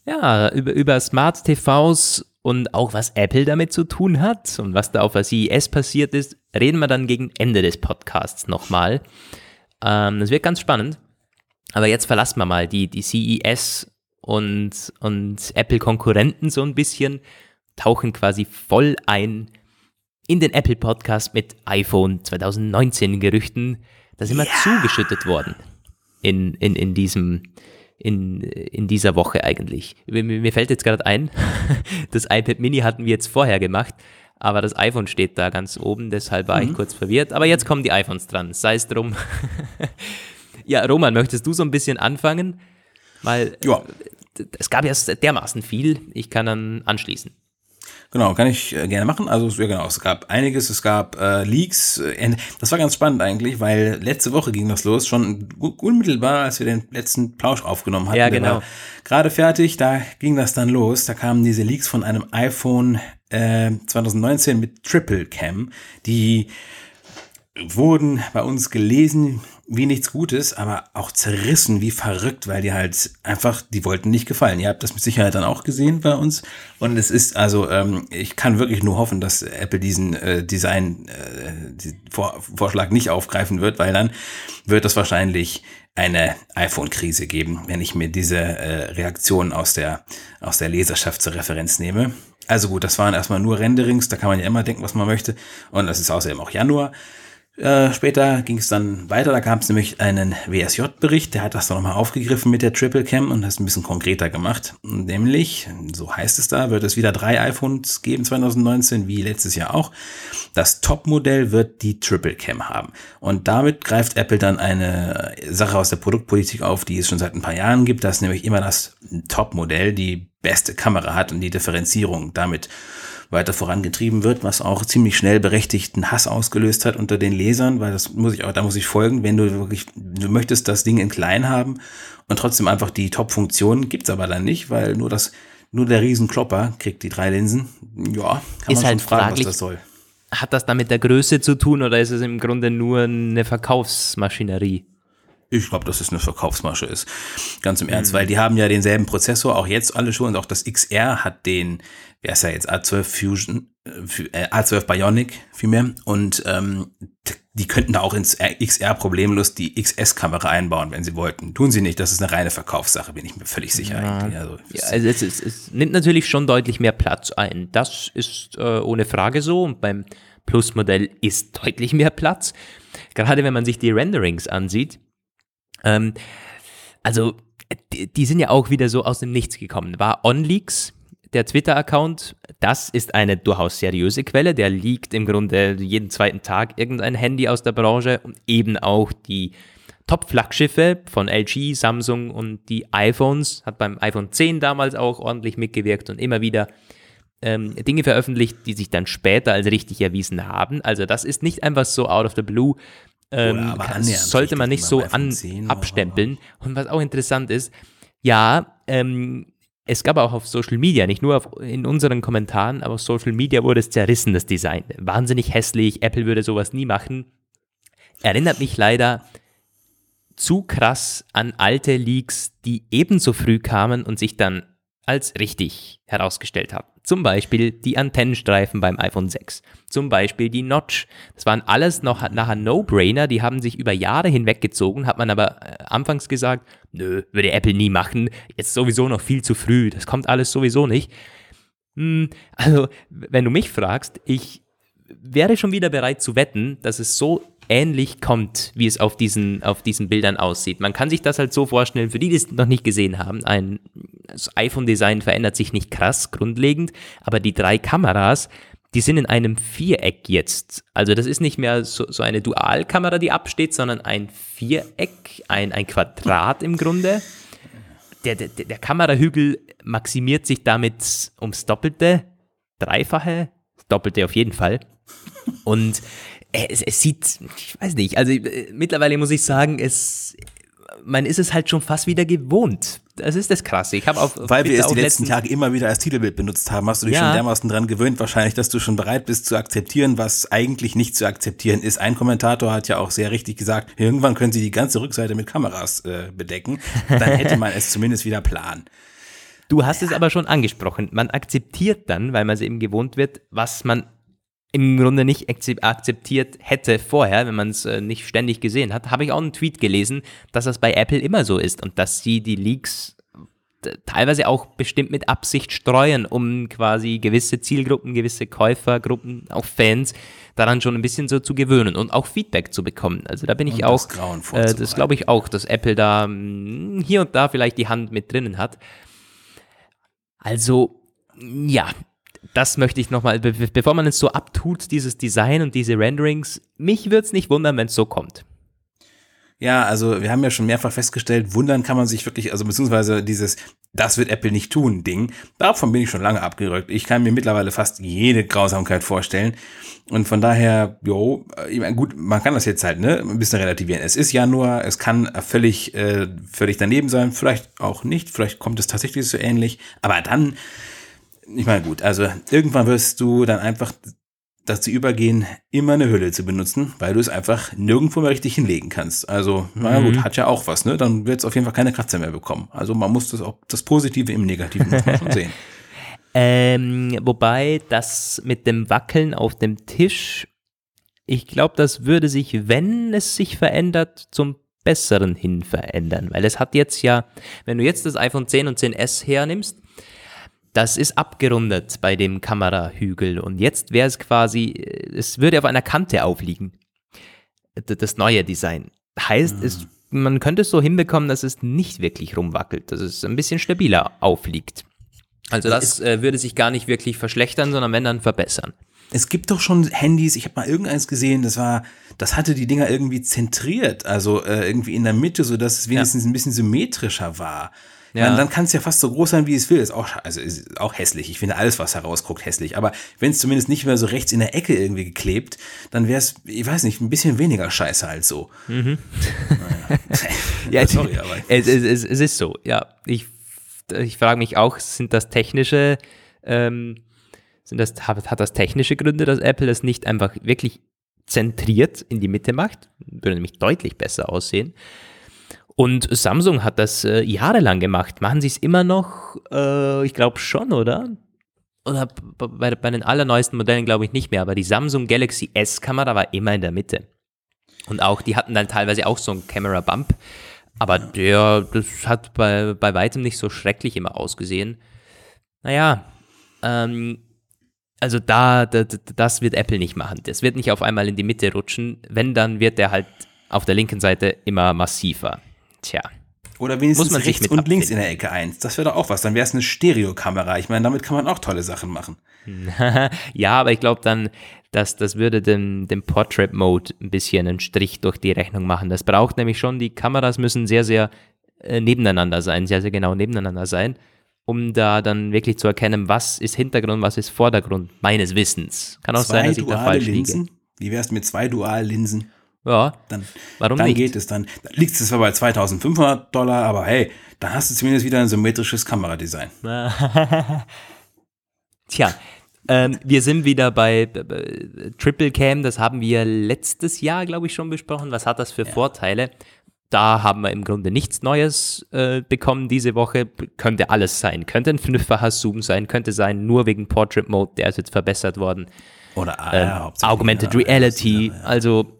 Ja, über, über Smart TVs und auch was Apple damit zu tun hat und was da auf der CES passiert ist, reden wir dann gegen Ende des Podcasts nochmal. Ähm, das wird ganz spannend. Aber jetzt verlassen wir mal die, die CES und, und Apple-Konkurrenten so ein bisschen, tauchen quasi voll ein in den Apple-Podcast mit iPhone 2019 Gerüchten. Da sind wir ja. zugeschüttet worden in, in, in diesem in, in dieser Woche eigentlich. Mir, fällt jetzt gerade ein, das iPad Mini hatten wir jetzt vorher gemacht, aber das iPhone steht da ganz oben, deshalb war mhm. ich kurz verwirrt. Aber jetzt kommen die iPhones dran, sei es drum. ja, Roman, möchtest du so ein bisschen anfangen? Weil ja. es gab ja dermaßen viel, ich kann dann anschließen. Genau, kann ich äh, gerne machen. Also ja genau, es gab einiges, es gab äh, Leaks. Äh, das war ganz spannend eigentlich, weil letzte Woche ging das los, schon unmittelbar, als wir den letzten Plausch aufgenommen hatten. Ja, genau. Gerade fertig, da ging das dann los. Da kamen diese Leaks von einem iPhone äh, 2019 mit Triple Cam, die wurden bei uns gelesen wie nichts Gutes, aber auch zerrissen wie verrückt, weil die halt einfach, die wollten nicht gefallen. Ihr habt das mit Sicherheit dann auch gesehen bei uns. Und es ist also, ähm, ich kann wirklich nur hoffen, dass Apple diesen äh, Design äh, nicht aufgreifen wird, weil dann wird es wahrscheinlich eine iPhone-Krise geben, wenn ich mir diese äh, Reaktion aus der, aus der Leserschaft zur Referenz nehme. Also gut, das waren erstmal nur Renderings, da kann man ja immer denken, was man möchte. Und das ist außerdem auch Januar. Äh, später ging es dann weiter, da gab es nämlich einen WSJ-Bericht, der hat das dann nochmal aufgegriffen mit der Triple Cam und das ein bisschen konkreter gemacht. Nämlich, so heißt es da, wird es wieder drei iPhones geben 2019, wie letztes Jahr auch. Das Top-Modell wird die Triple Cam haben. Und damit greift Apple dann eine Sache aus der Produktpolitik auf, die es schon seit ein paar Jahren gibt, dass nämlich immer das Top-Modell die beste Kamera hat und die Differenzierung damit weiter vorangetrieben wird, was auch ziemlich schnell berechtigten Hass ausgelöst hat unter den Lesern, weil das muss ich auch, da muss ich folgen, wenn du wirklich, du möchtest das Ding in klein haben und trotzdem einfach die Top-Funktionen gibt's aber dann nicht, weil nur das, nur der Riesenklopper kriegt die drei Linsen. Ja, kann ist man halt schon fragen, fraglich, was das soll. Hat das dann mit der Größe zu tun oder ist es im Grunde nur eine Verkaufsmaschinerie? Ich glaube, dass es eine Verkaufsmasche ist. Ganz im Ernst, mhm. weil die haben ja denselben Prozessor, auch jetzt alle schon, und auch das XR hat den, wer ist ja jetzt A12 Fusion, äh, A12 Bionic vielmehr, und ähm, die könnten da auch ins XR problemlos die XS-Kamera einbauen, wenn sie wollten. Tun sie nicht, das ist eine reine Verkaufssache, bin ich mir völlig sicher ja. Also, ja, also es, es, es, nimmt natürlich schon deutlich mehr Platz ein. Das ist äh, ohne Frage so und beim Plus-Modell ist deutlich mehr Platz. Gerade wenn man sich die Renderings ansieht, ähm, also, die, die, sind ja auch wieder so aus dem Nichts gekommen. War OnLeaks, der Twitter-Account, das ist eine durchaus seriöse Quelle. Der liegt im Grunde jeden zweiten Tag irgendein Handy aus der Branche und eben auch die Top-Flaggschiffe von LG, Samsung und die iPhones. Hat beim iPhone 10 damals auch ordentlich mitgewirkt und immer wieder ähm, Dinge veröffentlicht, die sich dann später als richtig erwiesen haben. Also das ist nicht einfach so out of the blue ähm, sollte man nicht so an, abstempeln. Und was auch interessant ist, ja, ähm, es gab auch auf Social Media, nicht nur auf, in unseren Kommentaren, aber auf Social Media wurde es zerrissen, das Design. Wahnsinnig hässlich, Apple würde sowas nie machen. Erinnert mich leider zu krass an alte Leaks, die ebenso früh kamen und sich dann als richtig herausgestellt haben. Zum Beispiel die Antennenstreifen beim iPhone 6. Zum Beispiel die Notch. Das waren alles noch nachher No-Brainer, die haben sich über Jahre hinweggezogen, hat man aber äh, anfangs gesagt, nö, würde Apple nie machen, jetzt sowieso noch viel zu früh, das kommt alles sowieso nicht. Hm, also, wenn du mich fragst, ich wäre schon wieder bereit zu wetten, dass es so ähnlich kommt, wie es auf diesen, auf diesen Bildern aussieht. Man kann sich das halt so vorstellen, für die, die es noch nicht gesehen haben, ein iPhone-Design verändert sich nicht krass grundlegend, aber die drei Kameras, die sind in einem Viereck jetzt. Also das ist nicht mehr so, so eine Dualkamera, die absteht, sondern ein Viereck, ein, ein Quadrat im Grunde. Der, der, der Kamerahügel maximiert sich damit ums Doppelte, Dreifache, Doppelte auf jeden Fall. Und es, es sieht, ich weiß nicht, also äh, mittlerweile muss ich sagen, es, man ist es halt schon fast wieder gewohnt. Das ist das Krasse. Ich habe auf Weil wir es die letzten Tage immer wieder als Titelbild benutzt haben, hast du dich ja. schon dermaßen dran gewöhnt, wahrscheinlich, dass du schon bereit bist zu akzeptieren, was eigentlich nicht zu akzeptieren ist. Ein Kommentator hat ja auch sehr richtig gesagt, irgendwann können sie die ganze Rückseite mit Kameras äh, bedecken. Dann hätte man es zumindest wieder planen. Du hast ja. es aber schon angesprochen. Man akzeptiert dann, weil man es eben gewohnt wird, was man im Grunde nicht akzeptiert hätte vorher, wenn man es äh, nicht ständig gesehen hat, habe ich auch einen Tweet gelesen, dass das bei Apple immer so ist und dass sie die Leaks teilweise auch bestimmt mit Absicht streuen, um quasi gewisse Zielgruppen, gewisse Käufergruppen, auch Fans daran schon ein bisschen so zu gewöhnen und auch Feedback zu bekommen. Also da bin ich und auch, das, äh, das glaube ich auch, dass Apple da mh, hm, hier und da vielleicht die Hand mit drinnen hat. Also ja, das möchte ich nochmal, be bevor man es so abtut, dieses Design und diese Renderings, mich würde es nicht wundern, wenn es so kommt. Ja, also wir haben ja schon mehrfach festgestellt, wundern kann man sich wirklich, also beziehungsweise dieses, das wird Apple nicht tun, Ding. Davon bin ich schon lange abgerückt. Ich kann mir mittlerweile fast jede Grausamkeit vorstellen. Und von daher, jo, ich meine, gut, man kann das jetzt halt, ne, ein bisschen relativieren. Es ist Januar, es kann völlig, äh, völlig daneben sein, vielleicht auch nicht, vielleicht kommt es tatsächlich so ähnlich, aber dann, ich meine, gut, also irgendwann wirst du dann einfach dazu übergehen, immer eine Hülle zu benutzen, weil du es einfach nirgendwo mehr richtig hinlegen kannst. Also, na gut, mhm. hat ja auch was, ne? Dann wird es auf jeden Fall keine Kratzer mehr bekommen. Also man muss das auch das Positive im Negativen muss man schon sehen. Ähm, wobei das mit dem Wackeln auf dem Tisch, ich glaube, das würde sich, wenn es sich verändert, zum Besseren hin verändern. Weil es hat jetzt ja, wenn du jetzt das iPhone 10 und 10S hernimmst, das ist abgerundet bei dem Kamerahügel und jetzt wäre es quasi, es würde auf einer Kante aufliegen. Das neue Design. Heißt, mhm. es, man könnte es so hinbekommen, dass es nicht wirklich rumwackelt, dass es ein bisschen stabiler aufliegt. Also das äh, würde sich gar nicht wirklich verschlechtern, sondern wenn dann verbessern. Es gibt doch schon Handys, ich habe mal irgendeins gesehen, das war, das hatte die Dinger irgendwie zentriert, also äh, irgendwie in der Mitte, so dass es wenigstens ja. ein bisschen symmetrischer war. Ja. Meine, dann kann es ja fast so groß sein, wie es will. Ist auch, also ist auch hässlich. Ich finde alles, was herausguckt, hässlich. Aber wenn es zumindest nicht mehr so rechts in der Ecke irgendwie geklebt, dann wäre es, ich weiß nicht, ein bisschen weniger scheiße als so. Mhm. Naja. ja, sorry, aber. Es, es, es, ist so, ja. Ich, ich frage mich auch, sind das technische, ähm, sind das, hat, hat das technische Gründe, dass Apple das nicht einfach wirklich zentriert in die Mitte macht? Würde nämlich deutlich besser aussehen. Und Samsung hat das äh, jahrelang gemacht. Machen sie es immer noch? Äh, ich glaube schon, oder? Oder bei, bei den allerneuesten Modellen glaube ich nicht mehr, aber die Samsung Galaxy S-Kamera war immer in der Mitte. Und auch, die hatten dann teilweise auch so einen Camera Bump. Aber der, das hat bei, bei weitem nicht so schrecklich immer ausgesehen. Naja, ähm, also da, da, das wird Apple nicht machen. Das wird nicht auf einmal in die Mitte rutschen. Wenn, dann wird der halt auf der linken Seite immer massiver. Tja. Oder wenigstens rechts und abfinden. links in der Ecke eins. Das wäre doch auch was. Dann wäre es eine Stereokamera. Ich meine, damit kann man auch tolle Sachen machen. ja, aber ich glaube dann, dass das würde dem, dem Portrait Mode ein bisschen einen Strich durch die Rechnung machen. Das braucht nämlich schon, die Kameras müssen sehr, sehr äh, nebeneinander sein, sehr, sehr genau nebeneinander sein, um da dann wirklich zu erkennen, was ist Hintergrund, was ist Vordergrund, meines Wissens. Kann auch zwei sein, dass ich da falsch Linsen? liege. Wie wär's mit zwei Duallinsen? Ja, dann, warum dann nicht? geht es dann. Da liegt es zwar bei 2500 Dollar, aber hey, dann hast du zumindest wieder ein symmetrisches Kameradesign. Tja, ähm, wir sind wieder bei, bei, Triple Cam, das haben wir letztes Jahr, glaube ich, schon besprochen. Was hat das für ja. Vorteile? Da haben wir im Grunde nichts Neues äh, bekommen diese Woche. Könnte alles sein. Könnte ein fünffacher Zoom sein, könnte sein, nur wegen Portrait Mode, der ist jetzt verbessert worden. Oder ah, ähm, Augmented ja, Reality. Ja, also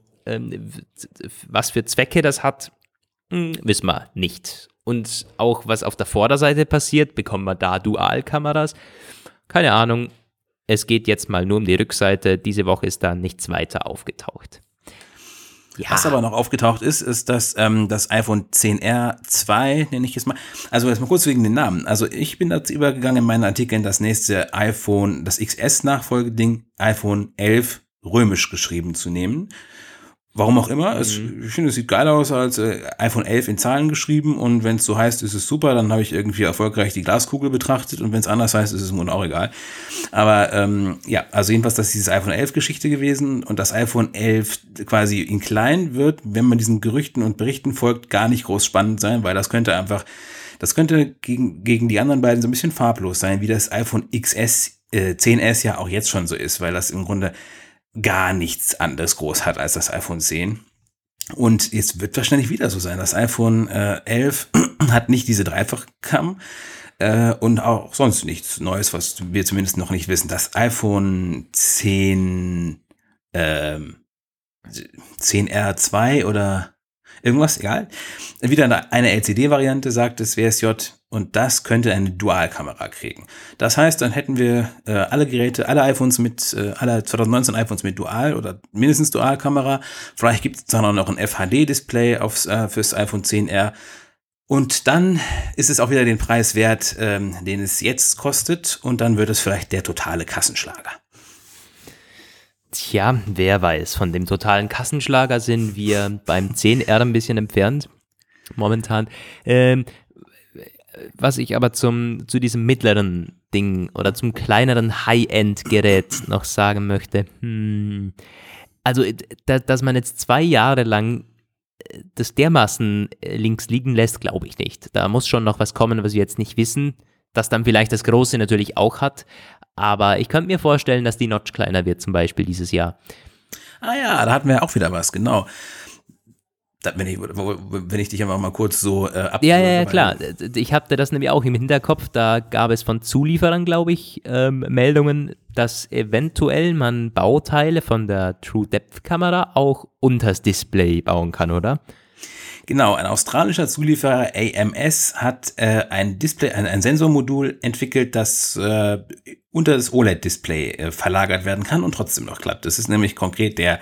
was für Zwecke das hat, hm, wissen wir nicht. Und auch was auf der Vorderseite passiert, bekommen wir da Dualkameras. Keine Ahnung. Es geht jetzt mal nur um die Rückseite. Diese Woche ist da nichts weiter aufgetaucht. Ja. Was aber noch aufgetaucht ist, ist, dass ähm, das iPhone 10R 2, nenne ich es mal, also erstmal kurz wegen den Namen. Also ich bin dazu übergegangen in meinen Artikeln das nächste iPhone, das XS-Nachfolgeding, iPhone 11 römisch geschrieben zu nehmen. Warum auch immer. Es, mhm. ich finde, es sieht geil aus als äh, iPhone 11 in Zahlen geschrieben und wenn es so heißt, ist es super, dann habe ich irgendwie erfolgreich die Glaskugel betrachtet und wenn es anders heißt, ist es mir auch egal. Aber ähm, ja, also jedenfalls, das ist dieses iPhone 11 Geschichte gewesen und das iPhone 11 quasi in klein wird, wenn man diesen Gerüchten und Berichten folgt, gar nicht groß spannend sein, weil das könnte einfach, das könnte gegen, gegen die anderen beiden so ein bisschen farblos sein, wie das iPhone XS äh, 10S ja auch jetzt schon so ist, weil das im Grunde gar nichts anderes groß hat als das iPhone 10. Und jetzt wird wahrscheinlich wieder so sein. Das iPhone äh, 11 hat nicht diese Dreifachcam äh, und auch sonst nichts Neues, was wir zumindest noch nicht wissen. Das iPhone 10, äh, 10R2 oder irgendwas, egal. Wieder eine LCD-Variante, sagt das WSJ, und das könnte eine Dualkamera kriegen. Das heißt, dann hätten wir äh, alle Geräte, alle iPhones mit, äh, alle 2019 iPhones mit Dual oder mindestens Dualkamera. Vielleicht gibt es dann auch noch ein FHD-Display äh, fürs iPhone 10R. Und dann ist es auch wieder den Preis wert, ähm, den es jetzt kostet. Und dann wird es vielleicht der totale Kassenschlager. Tja, wer weiß. Von dem totalen Kassenschlager sind wir beim 10R ein bisschen entfernt. Momentan. Ähm, was ich aber zum, zu diesem mittleren Ding oder zum kleineren High-End-Gerät noch sagen möchte. Hm, also, dass man jetzt zwei Jahre lang das dermaßen äh, links liegen lässt, glaube ich nicht. Da muss schon noch was kommen, was wir jetzt nicht wissen, das dann vielleicht das Große natürlich auch hat. Aber ich könnte mir vorstellen, dass die Notch kleiner wird, zum Beispiel dieses Jahr. Ah ja, da hatten wir auch wieder was, genau wenn ich, wenn ich dich einfach mal kurz so äh, ab. Ja, ja, ja, klar. Ich hatte das nämlich auch im Hinterkopf. Da gab es von Zulieferern, glaube ich, ähm, Meldungen, dass eventuell man Bauteile von der True Depth Kamera auch unters Display bauen kann, oder? Genau, ein australischer Zulieferer AMS hat äh, ein Display, ein, ein Sensormodul entwickelt, das äh, unter das OLED-Display äh, verlagert werden kann und trotzdem noch klappt. Das ist nämlich konkret der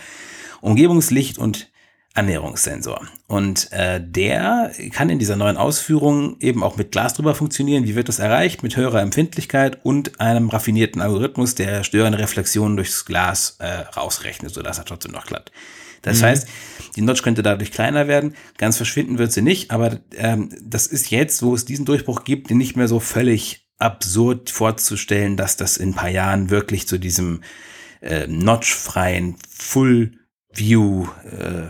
Umgebungslicht und Ernährungssensor. Und äh, der kann in dieser neuen Ausführung eben auch mit Glas drüber funktionieren. Wie wird das erreicht? Mit höherer Empfindlichkeit und einem raffinierten Algorithmus, der störende Reflexionen durchs Glas äh, rausrechnet, sodass er trotzdem noch klappt. Das mhm. heißt, die Notch könnte dadurch kleiner werden. Ganz verschwinden wird sie nicht, aber ähm, das ist jetzt, wo es diesen Durchbruch gibt, nicht mehr so völlig absurd vorzustellen, dass das in ein paar Jahren wirklich zu diesem äh, notchfreien Full View äh,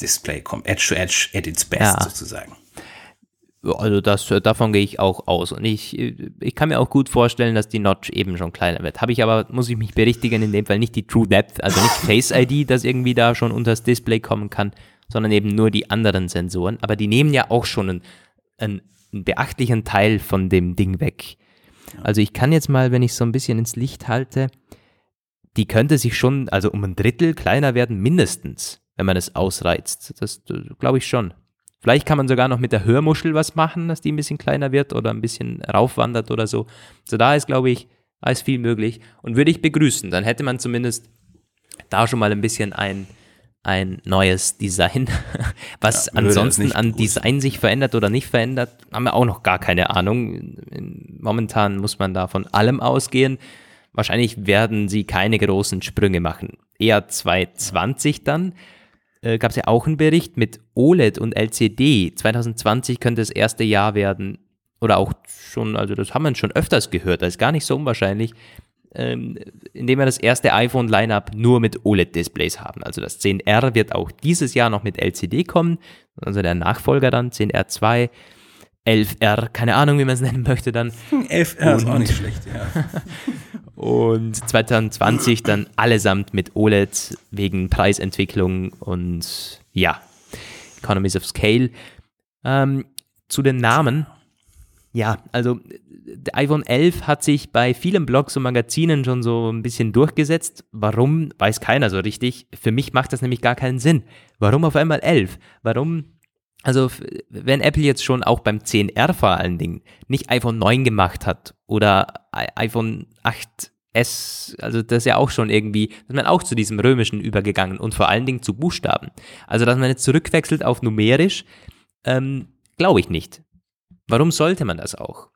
Display kommt. Edge to Edge at its best ja. sozusagen. Also das, davon gehe ich auch aus. Und ich, ich kann mir auch gut vorstellen, dass die Notch eben schon kleiner wird. Habe ich aber, muss ich mich berichtigen, in dem Fall nicht die True Depth, also nicht Face ID, das irgendwie da schon unter das Display kommen kann, sondern eben nur die anderen Sensoren. Aber die nehmen ja auch schon einen, einen, einen beachtlichen Teil von dem Ding weg. Also ich kann jetzt mal, wenn ich so ein bisschen ins Licht halte, die könnte sich schon, also um ein Drittel kleiner werden, mindestens wenn man es ausreizt. Das, das glaube ich schon. Vielleicht kann man sogar noch mit der Hörmuschel was machen, dass die ein bisschen kleiner wird oder ein bisschen raufwandert oder so. So da ist, glaube ich, da ist viel möglich und würde ich begrüßen. Dann hätte man zumindest da schon mal ein bisschen ein, ein neues Design. Was ja, ansonsten an Design sich verändert oder nicht verändert, haben wir auch noch gar keine Ahnung. Momentan muss man da von allem ausgehen. Wahrscheinlich werden sie keine großen Sprünge machen. Eher 220 dann äh, gab es ja auch einen Bericht mit OLED und LCD. 2020 könnte das erste Jahr werden, oder auch schon, also das haben wir schon öfters gehört, das ist gar nicht so unwahrscheinlich, ähm, indem wir das erste iPhone-Lineup nur mit OLED-Displays haben. Also das 10R wird auch dieses Jahr noch mit LCD kommen, also der Nachfolger dann, 10R2. 11R, keine Ahnung, wie man es nennen möchte dann. 11R ist auch nicht schlecht, ja. Und 2020 dann allesamt mit OLED wegen Preisentwicklung und ja, Economies of Scale. Ähm, zu den Namen. Ja, also der iPhone 11 hat sich bei vielen Blogs und Magazinen schon so ein bisschen durchgesetzt. Warum, weiß keiner so richtig. Für mich macht das nämlich gar keinen Sinn. Warum auf einmal 11? Warum also, wenn Apple jetzt schon auch beim 10R vor allen Dingen nicht iPhone 9 gemacht hat oder iPhone 8S, also das ist ja auch schon irgendwie, dass man auch zu diesem römischen übergegangen und vor allen Dingen zu Buchstaben. Also, dass man jetzt zurückwechselt auf numerisch, ähm, glaube ich nicht. Warum sollte man das auch?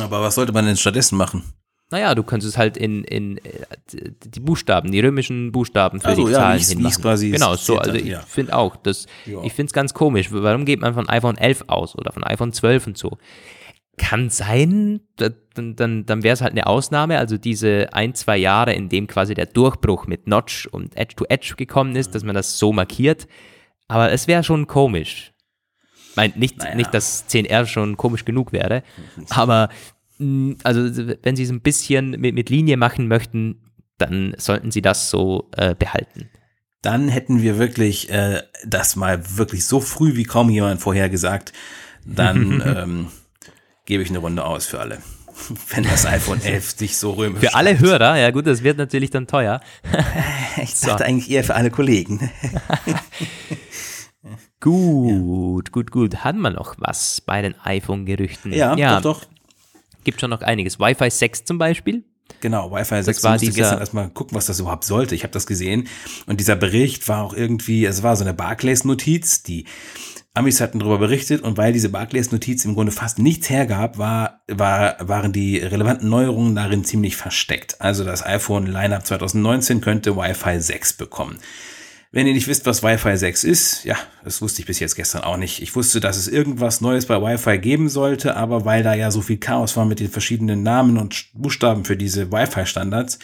Aber was sollte man denn stattdessen machen? Naja, du könntest es halt in, in äh, die Buchstaben, die römischen Buchstaben für also, die ja, Zahlen wie's, hinmachen. quasi genau, so, also ich ja. finde auch, das, ja. ich finde es ganz komisch. Warum geht man von iPhone 11 aus oder von iPhone 12 und so? Kann sein, dann, dann, dann wäre es halt eine Ausnahme, also diese ein, zwei Jahre, in dem quasi der Durchbruch mit Notch und Edge to Edge gekommen ist, dass man das so markiert. Aber es wäre schon komisch. Meint nicht, naja. nicht, dass 10R schon komisch genug wäre, aber hm, also wenn Sie es ein bisschen mit, mit Linie machen möchten, dann sollten Sie das so äh, behalten. Dann hätten wir wirklich äh, das mal wirklich so früh wie kaum jemand vorher gesagt. Dann ähm, gebe ich eine Runde aus für alle. Wenn das iPhone 11 sich so römisch. Für alle Hörer, ja gut, das wird natürlich dann teuer. ich dachte so. eigentlich eher für alle Kollegen. gut, ja. gut, gut. Hat man noch was bei den iPhone-Gerüchten? Ja, ja, doch, doch gibt schon noch einiges. Wi-Fi 6 zum Beispiel. Genau, Wi-Fi 6 das war musste gestern erstmal gucken, was das überhaupt sollte. Ich habe das gesehen und dieser Bericht war auch irgendwie, es war so eine Barclays-Notiz, die Amis hatten darüber berichtet und weil diese Barclays-Notiz im Grunde fast nichts hergab, war, war, waren die relevanten Neuerungen darin ziemlich versteckt. Also das iPhone Lineup 2019 könnte Wi-Fi 6 bekommen. Wenn ihr nicht wisst, was Wi-Fi 6 ist, ja, das wusste ich bis jetzt gestern auch nicht. Ich wusste, dass es irgendwas Neues bei Wi-Fi geben sollte, aber weil da ja so viel Chaos war mit den verschiedenen Namen und Buchstaben für diese Wi-Fi-Standards,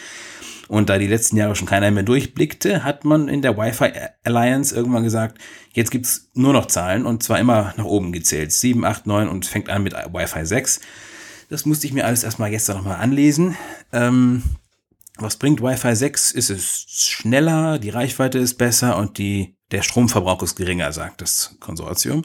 und da die letzten Jahre schon keiner mehr durchblickte, hat man in der Wi-Fi Alliance irgendwann gesagt, jetzt gibt's nur noch Zahlen und zwar immer nach oben gezählt. 7, 8, 9 und fängt an mit Wi-Fi 6. Das musste ich mir alles erstmal gestern nochmal anlesen. Ähm, was bringt Wi-Fi 6? Ist es schneller, die Reichweite ist besser und die, der Stromverbrauch ist geringer, sagt das Konsortium.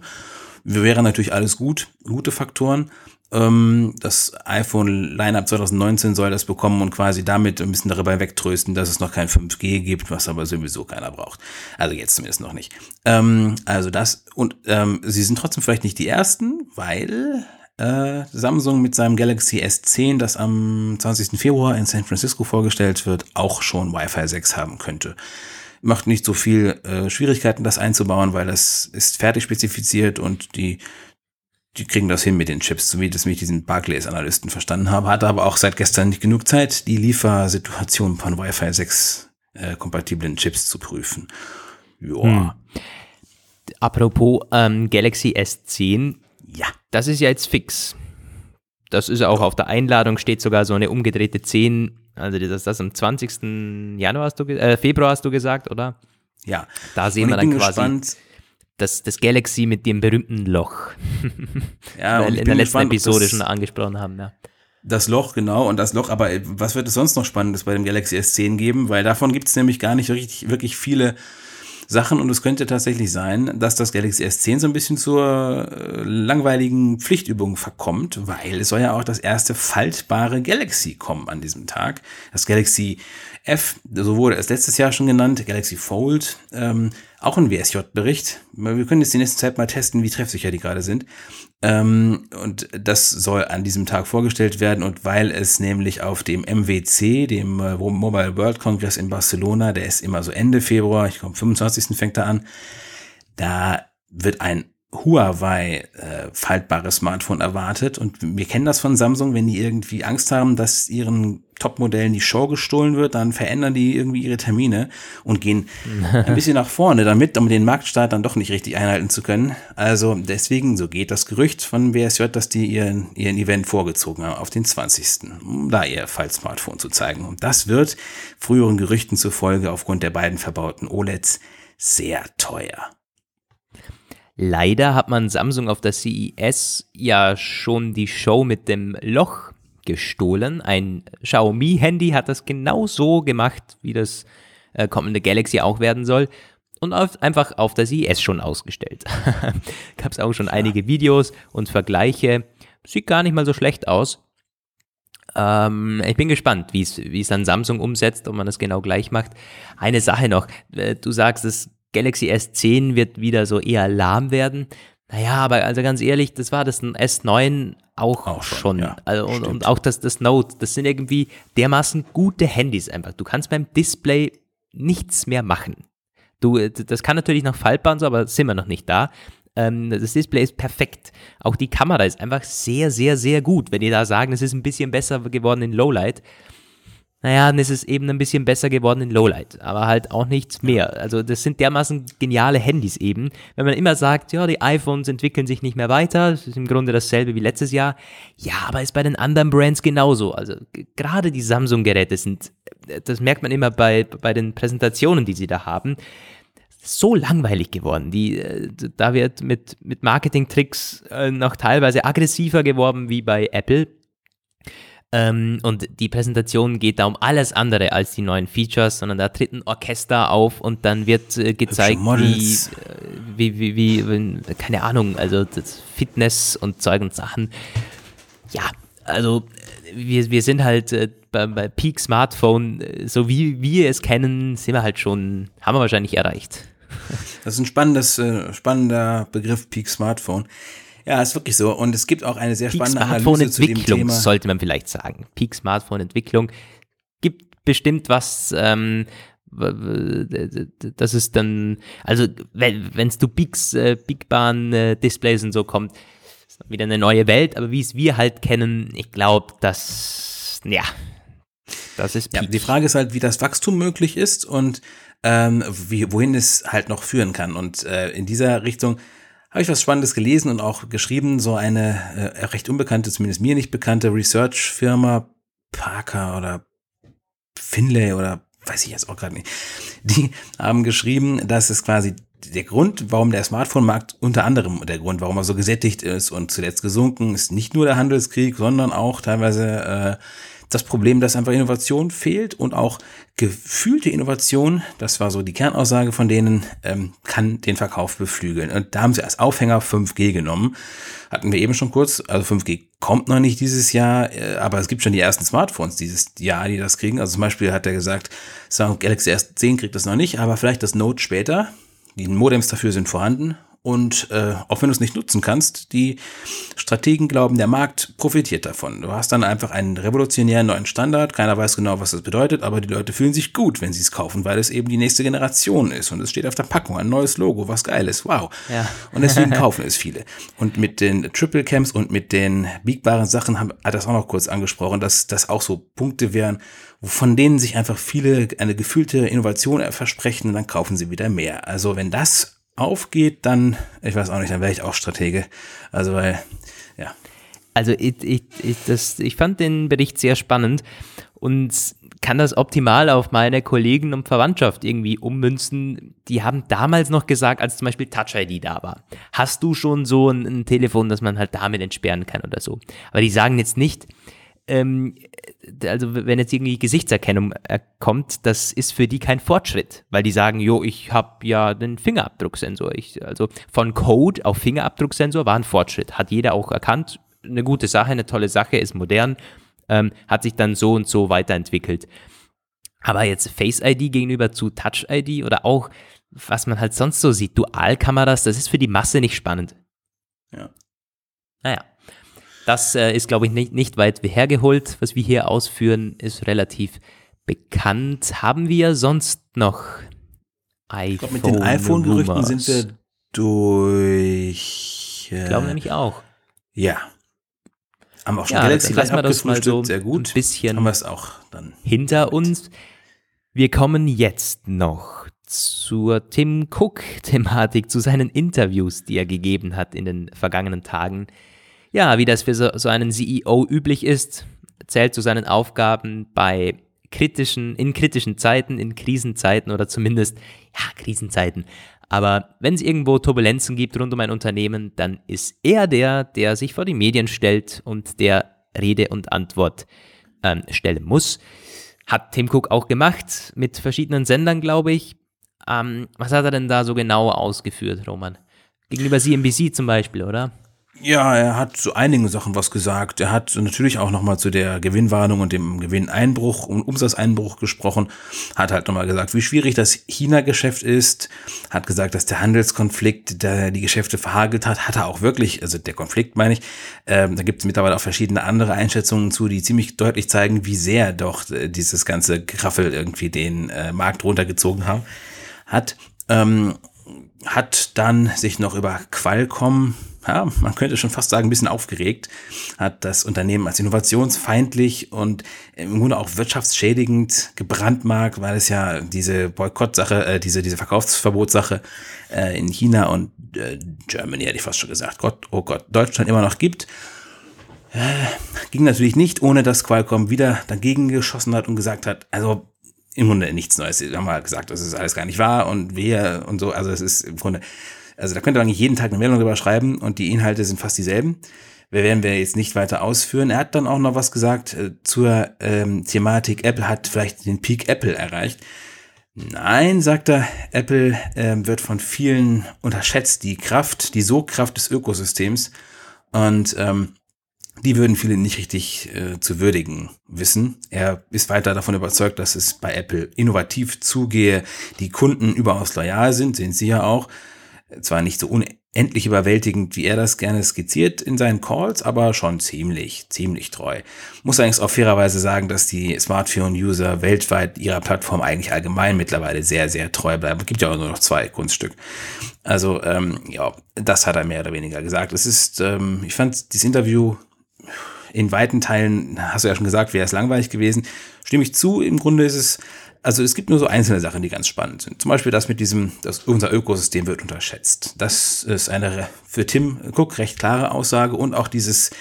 Wir wären natürlich alles gut, gute Faktoren. Ähm, das iPhone Lineup 2019 soll das bekommen und quasi damit ein bisschen darüber wegtrösten, dass es noch kein 5G gibt, was aber sowieso keiner braucht. Also jetzt zumindest noch nicht. Ähm, also das und ähm, sie sind trotzdem vielleicht nicht die ersten, weil äh, Samsung mit seinem Galaxy S10, das am 20. Februar in San Francisco vorgestellt wird, auch schon Wi-Fi 6 haben könnte macht nicht so viel äh, Schwierigkeiten, das einzubauen, weil das ist fertig spezifiziert und die die kriegen das hin mit den Chips, so wie das mich diesen Barclays-Analysten verstanden habe. Hatte aber auch seit gestern nicht genug Zeit, die Liefersituation von Wi-Fi 6 äh, kompatiblen Chips zu prüfen. Ja. Hm. Apropos ähm, Galaxy S10. Ja. Das ist ja jetzt fix. Das ist auch auf der Einladung steht sogar so eine umgedrehte 10. Also das, das am 20. Januar hast du, äh, Februar hast du gesagt, oder? Ja. Da sehen wir dann quasi. Gespannt, das, das Galaxy mit dem berühmten Loch. Ja, Weil in der letzten gespannt, Episode schon angesprochen haben, ja. Das Loch, genau, und das Loch, aber was wird es sonst noch Spannendes bei dem Galaxy S10 geben? Weil davon gibt es nämlich gar nicht richtig, wirklich viele Sachen und es könnte tatsächlich sein, dass das Galaxy S10 so ein bisschen zur äh, langweiligen Pflichtübung verkommt, weil es soll ja auch das erste faltbare Galaxy kommen an diesem Tag. Das Galaxy F, so wurde es letztes Jahr schon genannt, Galaxy Fold, ähm, auch ein WSJ-Bericht. Wir können jetzt die nächste Zeit mal testen, wie treffsicher die gerade sind. Ähm, und das soll an diesem Tag vorgestellt werden. Und weil es nämlich auf dem MWC, dem äh, Mobile World Congress in Barcelona, der ist immer so Ende Februar, ich glaube 25. fängt er an, da wird ein Huawei äh, faltbares Smartphone erwartet. Und wir kennen das von Samsung, wenn die irgendwie Angst haben, dass ihren Top-Modellen die Show gestohlen wird, dann verändern die irgendwie ihre Termine und gehen ein bisschen nach vorne damit, um den Marktstart dann doch nicht richtig einhalten zu können. Also deswegen, so geht das Gerücht von BSJ, dass die ihren, ihren Event vorgezogen haben auf den 20. um da ihr Fall-Smartphone zu zeigen. Und das wird früheren Gerüchten zufolge aufgrund der beiden verbauten OLEDs sehr teuer. Leider hat man Samsung auf der CES ja schon die Show mit dem Loch gestohlen. Ein Xiaomi-Handy hat das genau so gemacht, wie das äh, kommende Galaxy auch werden soll. Und auf, einfach auf der CES schon ausgestellt. Gab es auch schon ja. einige Videos und Vergleiche. Sieht gar nicht mal so schlecht aus. Ähm, ich bin gespannt, wie es dann Samsung umsetzt, ob man das genau gleich macht. Eine Sache noch, äh, du sagst, das Galaxy S10 wird wieder so eher lahm werden. Naja, aber also ganz ehrlich, das war das S9 auch, auch schon. schon. Ja, also und, und, auch das, das Note, das sind irgendwie dermaßen gute Handys einfach. Du kannst beim Display nichts mehr machen. Du, das kann natürlich noch faltbar und so, aber sind wir noch nicht da. Ähm, das Display ist perfekt. Auch die Kamera ist einfach sehr, sehr, sehr gut. Wenn die da sagen, es ist ein bisschen besser geworden in Lowlight, naja, dann ist es eben ein bisschen besser geworden in Lowlight, aber halt auch nichts mehr. Also das sind dermaßen geniale Handys eben. Wenn man immer sagt, ja, die iPhones entwickeln sich nicht mehr weiter, das ist im Grunde dasselbe wie letztes Jahr. Ja, aber ist bei den anderen Brands genauso. Also gerade die Samsung-Geräte sind, das merkt man immer bei, bei den Präsentationen, die sie da haben, so langweilig geworden. Die, äh, da wird mit, mit Marketing-Tricks äh, noch teilweise aggressiver geworden wie bei Apple ähm, und die Präsentation geht da um alles andere als die neuen Features, sondern da tritt ein Orchester auf und dann wird äh, gezeigt, wie, äh, wie, wie, wie, keine Ahnung, also Fitness und Zeug und Sachen. Ja, also wir, wir sind halt äh, bei, bei Peak Smartphone, äh, so wie wir es kennen, sind wir halt schon, haben wir wahrscheinlich erreicht. Das ist ein spannendes, äh, spannender Begriff Peak Smartphone. Ja, ist wirklich so. Und es gibt auch eine sehr spannende Peak Analyse zu dem Thema. sollte man vielleicht sagen. Peak Smartphone-Entwicklung gibt bestimmt was, ähm, Das ist dann, also wenn es zu Bigs, äh, Bigbahn äh, Displays und so kommt, ist wieder eine neue Welt, aber wie es wir halt kennen, ich glaube, das, ja, das ist ja, Die Frage ist halt, wie das Wachstum möglich ist und ähm, wie, wohin es halt noch führen kann. Und äh, in dieser Richtung habe ich was Spannendes gelesen und auch geschrieben, so eine äh, recht unbekannte, zumindest mir nicht bekannte Research-Firma, Parker oder Finlay oder weiß ich jetzt auch gerade nicht, die haben geschrieben, dass es quasi der Grund, warum der Smartphone-Markt unter anderem der Grund, warum er so gesättigt ist und zuletzt gesunken, ist nicht nur der Handelskrieg, sondern auch teilweise äh, das Problem, dass einfach Innovation fehlt und auch gefühlte Innovation, das war so die Kernaussage von denen, ähm, kann den Verkauf beflügeln. Und da haben sie als Aufhänger 5G genommen. Hatten wir eben schon kurz, also 5G kommt noch nicht dieses Jahr, äh, aber es gibt schon die ersten Smartphones dieses Jahr, die das kriegen. Also zum Beispiel hat er gesagt, Samsung Galaxy S10 kriegt das noch nicht, aber vielleicht das Note später. Die Modems dafür sind vorhanden und äh, auch wenn du es nicht nutzen kannst, die Strategen glauben, der Markt profitiert davon. Du hast dann einfach einen revolutionären neuen Standard. Keiner weiß genau, was das bedeutet, aber die Leute fühlen sich gut, wenn sie es kaufen, weil es eben die nächste Generation ist. Und es steht auf der Packung ein neues Logo, was geil ist. Wow. Ja. Und deswegen kaufen es viele. Und mit den Triple Camps und mit den biegbaren Sachen haben, hat das auch noch kurz angesprochen, dass das auch so Punkte wären, von denen sich einfach viele eine gefühlte Innovation versprechen und dann kaufen sie wieder mehr. Also wenn das aufgeht, dann, ich weiß auch nicht, dann wäre ich auch Stratege. Also, weil, ja. Also, ich, ich, ich, das, ich fand den Bericht sehr spannend und kann das optimal auf meine Kollegen und Verwandtschaft irgendwie ummünzen. Die haben damals noch gesagt, als zum Beispiel Touch ID da war, hast du schon so ein, ein Telefon, das man halt damit entsperren kann oder so. Aber die sagen jetzt nicht, ähm, also wenn jetzt irgendwie Gesichtserkennung äh, kommt, das ist für die kein Fortschritt, weil die sagen, jo, ich habe ja den Fingerabdrucksensor. Ich, also von Code auf Fingerabdrucksensor war ein Fortschritt. Hat jeder auch erkannt, eine gute Sache, eine tolle Sache, ist modern, ähm, hat sich dann so und so weiterentwickelt. Aber jetzt Face ID gegenüber zu Touch ID oder auch, was man halt sonst so sieht, Dualkameras, das ist für die Masse nicht spannend. Ja. Naja. Das äh, ist, glaube ich, nicht, nicht weit hergeholt. Was wir hier ausführen, ist relativ bekannt. Haben wir sonst noch iPhone? Ich glaube, mit den iPhone-Gerüchten sind wir durch. Äh, ich glaube nämlich auch. Ja. Haben wir auch schon ja, Galaxy das mal so sehr gut. ein bisschen haben wir es auch dann hinter uns. Wir kommen jetzt noch zur Tim Cook-Thematik, zu seinen Interviews, die er gegeben hat in den vergangenen Tagen ja, wie das für so, so einen CEO üblich ist, zählt zu seinen Aufgaben bei kritischen, in kritischen Zeiten, in Krisenzeiten oder zumindest, ja, Krisenzeiten. Aber wenn es irgendwo Turbulenzen gibt rund um ein Unternehmen, dann ist er der, der sich vor die Medien stellt und der Rede und Antwort ähm, stellen muss. Hat Tim Cook auch gemacht, mit verschiedenen Sendern, glaube ich. Ähm, was hat er denn da so genau ausgeführt, Roman? Gegenüber CNBC zum Beispiel, oder? Ja, er hat zu einigen Sachen was gesagt. Er hat natürlich auch nochmal zu der Gewinnwarnung und dem Gewinneinbruch und Umsatzeinbruch gesprochen. Hat halt nochmal gesagt, wie schwierig das China-Geschäft ist. Hat gesagt, dass der Handelskonflikt der die Geschäfte verhagelt hat. Hat er auch wirklich, also der Konflikt meine ich. Ähm, da gibt es mittlerweile auch verschiedene andere Einschätzungen zu, die ziemlich deutlich zeigen, wie sehr doch äh, dieses ganze Graffel irgendwie den äh, Markt runtergezogen haben. Hat, ähm, hat dann sich noch über Qualcomm ja, man könnte schon fast sagen, ein bisschen aufgeregt, hat das Unternehmen als innovationsfeindlich und im Grunde auch wirtschaftsschädigend gebrandmarkt, weil es ja diese Boykottsache, äh, diese, diese Verkaufsverbotssache äh, in China und äh, Germany, hätte ich fast schon gesagt, Gott, oh Gott, Deutschland immer noch gibt. Äh, ging natürlich nicht, ohne dass Qualcomm wieder dagegen geschossen hat und gesagt hat, also im Grunde nichts Neues. Sie haben halt gesagt, das ist alles gar nicht wahr und wir und so. Also es ist im Grunde also da könnt ihr eigentlich jeden Tag eine Meldung drüber schreiben und die Inhalte sind fast dieselben. Wir werden wir jetzt nicht weiter ausführen. Er hat dann auch noch was gesagt äh, zur ähm, Thematik, Apple hat vielleicht den Peak Apple erreicht. Nein, sagt er, Apple äh, wird von vielen unterschätzt, die Kraft, die Sogkraft des Ökosystems. Und ähm, die würden viele nicht richtig äh, zu würdigen wissen. Er ist weiter davon überzeugt, dass es bei Apple innovativ zugehe, die Kunden überaus loyal sind, sind sie ja auch zwar nicht so endlich überwältigend, wie er das gerne skizziert in seinen Calls, aber schon ziemlich, ziemlich treu. Muss allerdings auch fairerweise sagen, dass die Smartphone-User weltweit ihrer Plattform eigentlich allgemein mittlerweile sehr, sehr treu bleiben. Es gibt ja auch nur noch zwei Kunststück. Also, ähm, ja, das hat er mehr oder weniger gesagt. Es ist, ähm, ich fand dieses Interview in weiten Teilen, hast du ja schon gesagt, wäre es langweilig gewesen. Stimme ich zu, im Grunde ist es also es gibt nur so einzelne Sachen, die ganz spannend sind. Zum Beispiel das mit diesem, dass unser Ökosystem wird unterschätzt. Das ist eine für Tim Cook recht klare Aussage und auch dieses,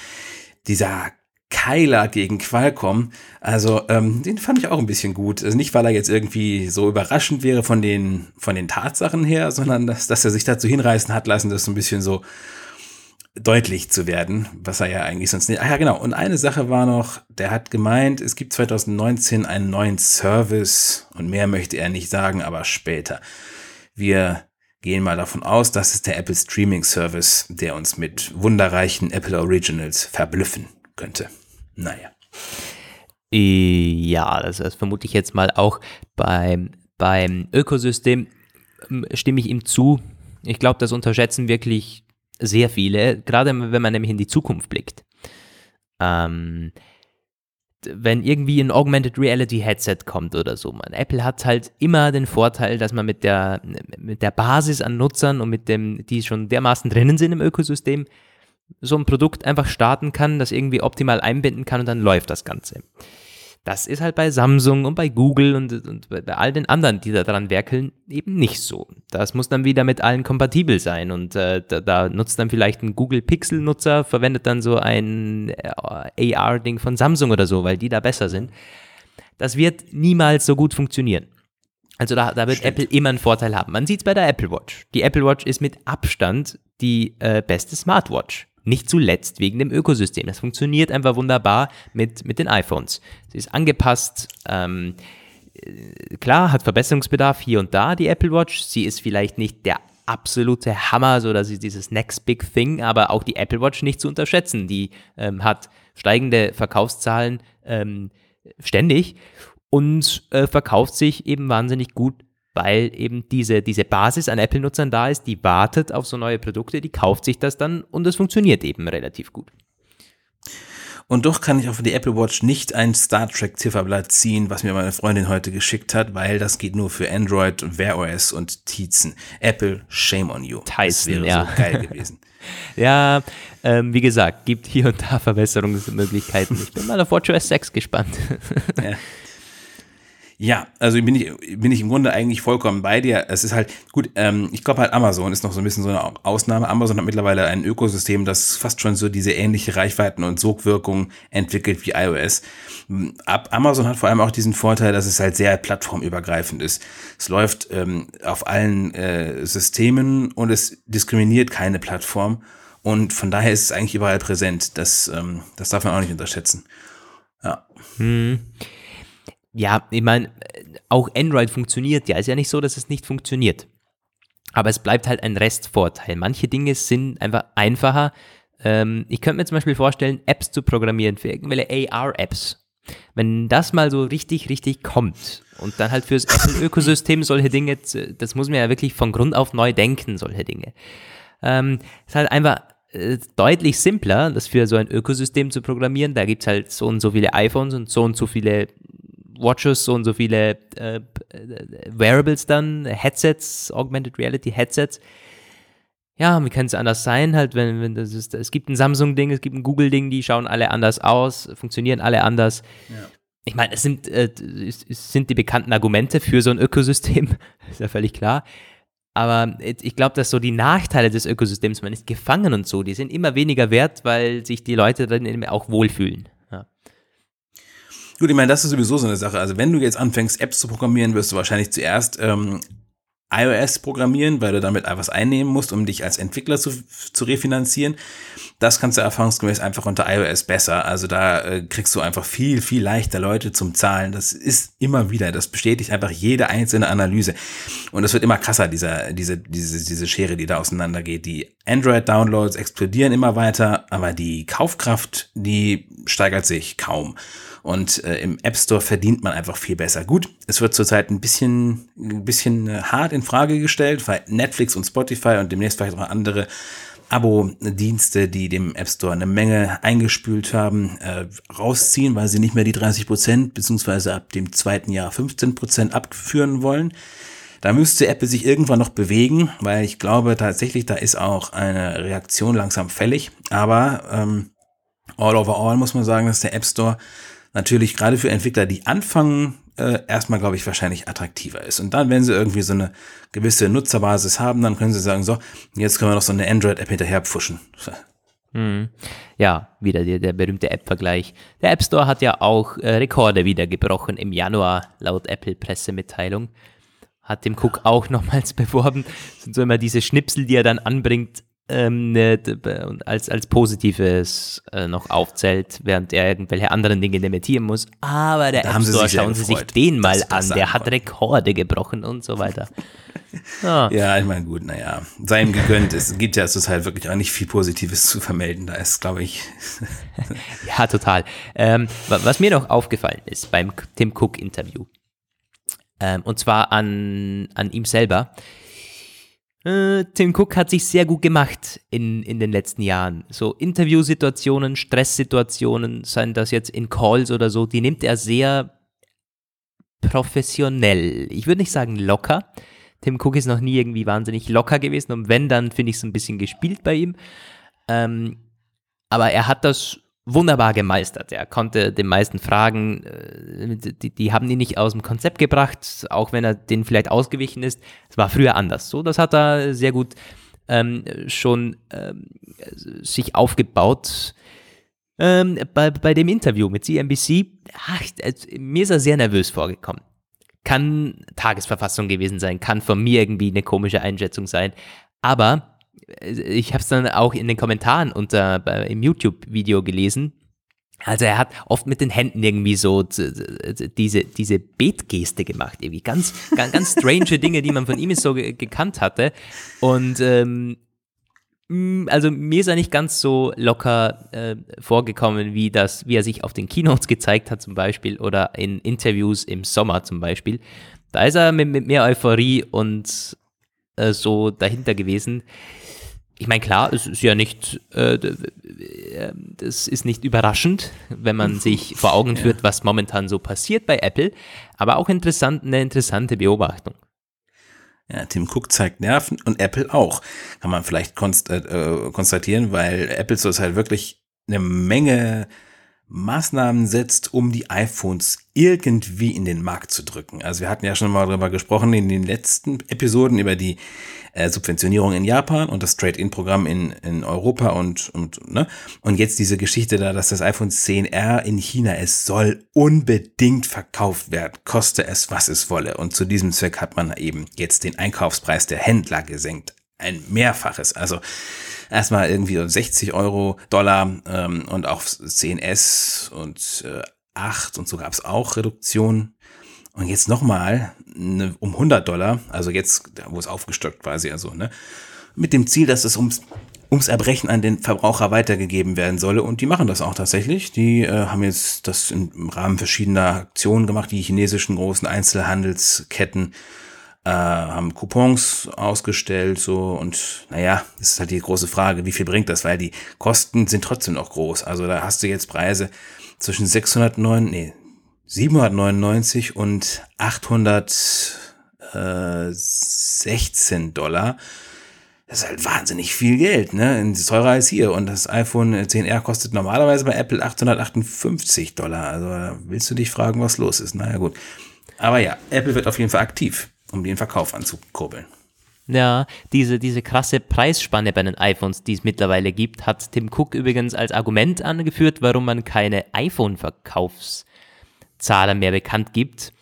dieser Keiler gegen Qualcomm, also ähm, den fand ich auch ein bisschen gut. Also nicht, weil er jetzt irgendwie so überraschend wäre von den, von den Tatsachen her, sondern dass, dass er sich dazu hinreißen hat lassen, das so ein bisschen so deutlich zu werden, was er ja eigentlich sonst nicht. Ah ja, genau. Und eine Sache war noch, der hat gemeint, es gibt 2019 einen neuen Service und mehr möchte er nicht sagen, aber später. Wir gehen mal davon aus, das ist der Apple Streaming Service, der uns mit wunderreichen Apple Originals verblüffen könnte. Naja. Ja, das, vermute ich jetzt mal auch beim, beim Ökosystem ähm, stimme ich ihm zu. Ich glaube, das unterschätzen wirklich sehr viele, gerade wenn man nämlich in die Zukunft blickt. Ähm, wenn irgendwie ein Augmented Reality Headset kommt oder so. Man, Apple hat halt immer den Vorteil, dass man mit der, mit der Basis an Nutzern und mit dem, die schon dermaßen drinnen sind im Ökosystem, so ein Produkt einfach starten kann, das irgendwie optimal einbinden kann und dann läuft das Ganze. Das ist halt bei Samsung und bei Google und, und bei all den anderen, die da dran werkeln, eben nicht so. Das muss dann wieder mit allen kompatibel sein und äh, da, da, nutzt dann vielleicht ein Google Pixel-Nutzer, verwendet dann so ein äh, AR-Ding von Samsung oder so, weil die da besser sind. Das wird niemals so gut funktionieren. Also da, da wird Stimmt. Apple immer einen Vorteil haben. Man sieht es bei der Apple Watch. Die Apple Watch ist mit Abstand die äh, beste Smartwatch. Nicht zuletzt wegen dem Ökosystem. Das funktioniert einfach wunderbar mit, mit den iPhones. Sie ist angepasst. Ähm, äh, klar, hat Verbesserungsbedarf hier und da, die Apple Watch. Sie ist vielleicht nicht der absolute Hammer, so dass sie dieses Next Big Thing, aber auch die Apple Watch nicht zu unterschätzen. Die ähm, hat steigende Verkaufszahlen ähm, ständig und äh, verkauft sich eben wahnsinnig gut weil eben diese, diese Basis an Apple-Nutzern da ist, die wartet auf so neue Produkte, die kauft sich das dann und es funktioniert eben relativ gut. Und doch kann ich auch für die Apple Watch nicht ein Star Trek Zifferblatt ziehen, was mir meine Freundin heute geschickt hat, weil das geht nur für Android, Wear OS und Tizen. Apple, shame on you. Tyson, das wäre ja. so geil gewesen. ja, ähm, wie gesagt, gibt hier und da Verbesserungsmöglichkeiten. Ich bin mal auf WatchOS 6 gespannt. ja. Ja, also bin ich, bin ich im Grunde eigentlich vollkommen bei dir. Es ist halt, gut, ähm, ich glaube halt Amazon ist noch so ein bisschen so eine Ausnahme. Amazon hat mittlerweile ein Ökosystem, das fast schon so diese ähnliche Reichweiten und Sogwirkung entwickelt wie iOS. Ab Amazon hat vor allem auch diesen Vorteil, dass es halt sehr plattformübergreifend ist. Es läuft ähm, auf allen äh, Systemen und es diskriminiert keine Plattform. Und von daher ist es eigentlich überall präsent. Das, ähm, das darf man auch nicht unterschätzen. Ja. Hm ja, ich meine, auch Android funktioniert ja. Ist ja nicht so, dass es nicht funktioniert. Aber es bleibt halt ein Restvorteil. Manche Dinge sind einfach einfacher. Ähm, ich könnte mir zum Beispiel vorstellen, Apps zu programmieren für irgendwelche AR-Apps. Wenn das mal so richtig, richtig kommt und dann halt fürs Apple-Ökosystem solche Dinge, das muss man ja wirklich von Grund auf neu denken, solche Dinge. Ähm, ist halt einfach äh, deutlich simpler, das für so ein Ökosystem zu programmieren. Da gibt es halt so und so viele iPhones und so und so viele Watches, so und so viele äh, Wearables dann, Headsets, Augmented Reality Headsets. Ja, wie kann es anders sein, halt, wenn, wenn das ist, es gibt ein Samsung-Ding, es gibt ein Google-Ding, die schauen alle anders aus, funktionieren alle anders. Ja. Ich meine, es sind, äh, es, sind die bekannten Argumente für so ein Ökosystem, ist ja völlig klar. Aber ich glaube, dass so die Nachteile des Ökosystems, man ist gefangen und so, die sind immer weniger wert, weil sich die Leute dann auch wohlfühlen. Gut, ich meine, das ist sowieso so eine Sache. Also wenn du jetzt anfängst, Apps zu programmieren, wirst du wahrscheinlich zuerst ähm, iOS programmieren, weil du damit etwas einnehmen musst, um dich als Entwickler zu, zu refinanzieren. Das kannst du erfahrungsgemäß einfach unter iOS besser. Also da äh, kriegst du einfach viel, viel leichter Leute zum Zahlen. Das ist immer wieder, das bestätigt einfach jede einzelne Analyse. Und es wird immer krasser, dieser, diese, diese, diese Schere, die da auseinandergeht. Die Android-Downloads explodieren immer weiter, aber die Kaufkraft, die steigert sich kaum. Und äh, im App Store verdient man einfach viel besser. Gut, es wird zurzeit ein bisschen, ein bisschen äh, hart in Frage gestellt, weil Netflix und Spotify und demnächst vielleicht auch andere Abo-Dienste, die dem App Store eine Menge eingespült haben, äh, rausziehen, weil sie nicht mehr die 30 Prozent beziehungsweise ab dem zweiten Jahr 15 Prozent abführen wollen. Da müsste Apple sich irgendwann noch bewegen, weil ich glaube tatsächlich, da ist auch eine Reaktion langsam fällig. Aber ähm, all over all muss man sagen, dass der App Store natürlich gerade für Entwickler, die anfangen, äh, erstmal, glaube ich, wahrscheinlich attraktiver ist. Und dann, wenn sie irgendwie so eine gewisse Nutzerbasis haben, dann können sie sagen, so, jetzt können wir noch so eine Android-App hinterher pfuschen. Hm. Ja, wieder der, der berühmte App-Vergleich. Der App Store hat ja auch äh, Rekorde wieder gebrochen im Januar, laut Apple-Pressemitteilung. Hat dem Cook auch nochmals beworben. Das sind so immer diese Schnipsel, die er dann anbringt, ähm, ne, als, als Positives äh, noch aufzählt, während er irgendwelche anderen Dinge dementieren muss. Aber der Da App Store, schauen Sie sich den mal an, der hat. Rekorde gebrochen und so weiter. Ah. Ja, ich meine, gut, naja, sei ihm gegönnt. Es gibt ja zurzeit wirklich auch nicht viel Positives zu vermelden. Da ist, glaube ich, Ja, total. Ähm, wa- was mir noch aufgefallen ist beim Tim Cook-Interview, ähm, und zwar an, an ihm selber, äh, Tim Cook hat sich sehr gut gemacht in, in den letzten Jahren. So Interviewsituationen, Stresssituationen, seien das jetzt in Calls oder so, die nimmt er sehr professionell. Ich würde nicht sagen locker. Tim Cook ist noch nie irgendwie wahnsinnig locker gewesen und wenn, dann finde ich es ein bisschen gespielt bei ihm. Ähm, aber er hat das wunderbar gemeistert. Er konnte den meisten Fragen, äh, die, die haben ihn nicht aus dem Konzept gebracht, auch wenn er denen vielleicht ausgewichen ist. Es war früher anders. So, das hat er sehr gut ähm, schon ähm, sich aufgebaut. Ähm, bei, bei dem Interview mit CNBC, ach, mir ist er sehr nervös vorgekommen. Kann Tagesverfassung gewesen sein, kann von mir irgendwie eine komische Einschätzung sein. Aber ich habe es dann auch in den Kommentaren unter bei, im YouTube-Video gelesen. Also er hat oft mit den Händen irgendwie so diese, diese Betgeste gemacht, irgendwie ganz, ganz, ganz strange Dinge, die man von ihm so ge gekannt hatte. Und ähm, mh, also mir ist er nicht ganz so locker äh, vorgekommen, wie das, wie er sich auf den Keynotes gezeigt hat zum Beispiel oder in Interviews im Sommer zum Beispiel. Da ist er mit, mit mehr Euphorie und äh, so dahinter gewesen. Ich meine, klar, es ist ja nicht, äh, d- äh, das ist nicht überraschend, wenn man sich vor Augen führt, was momentan so passiert bei Apple, aber auch interessant, eine interessante Beobachtung. ja, Tim Cook zeigt Nerven und Apple auch. Kann man vielleicht konst äh, äh, konstatieren, weil Apple zurzeit wirklich eine Menge Maßnahmen setzt, um die iPhones irgendwie in den Markt zu drücken. Also wir hatten ja schon mal darüber gesprochen in den letzten Episoden über die äh, Subventionierung in Japan und das Trade-in-Programm in, in Europa und, und, ne? Und jetzt diese Geschichte da, dass das iPhone 10R in China, es soll unbedingt verkauft werden, koste es, was es wolle. Und zu diesem Zweck hat man eben jetzt den Einkaufspreis der Händler gesenkt. Ein Mehrfaches. Also erstmal irgendwie so 60 Euro, Dollar ähm, und auch 10S und äh, 8 und so gab es auch Reduktionen. Und jetzt nochmal ne, um 100 Dollar, also jetzt, wo es aufgestockt quasi, also, ne, mit dem Ziel, dass es ums, ums Erbrechen an den Verbraucher weitergegeben werden solle. Und die machen das auch tatsächlich. Die äh, haben jetzt das im Rahmen verschiedener Aktionen gemacht, die chinesischen großen Einzelhandelsketten äh, haben Coupons ausgestellt, so und naja, das ist halt die große Frage, wie viel bringt das, weil die Kosten sind trotzdem noch groß. Also da hast du jetzt Preise zwischen 609, nee, 799 und 816 Dollar. Das ist halt wahnsinnig viel Geld, ne? Das ist teurer als hier. Und das iPhone 10R kostet normalerweise bei Apple 858 Dollar. Also da willst du dich fragen, was los ist. Naja, gut. Aber ja, Apple wird auf jeden Fall aktiv, um den Verkauf anzukurbeln. Ja, diese, diese krasse Preisspanne bei den iPhones, die es mittlerweile gibt, hat Tim Cook übrigens als Argument angeführt, warum man keine iPhone-Verkaufszahlen mehr bekannt gibt.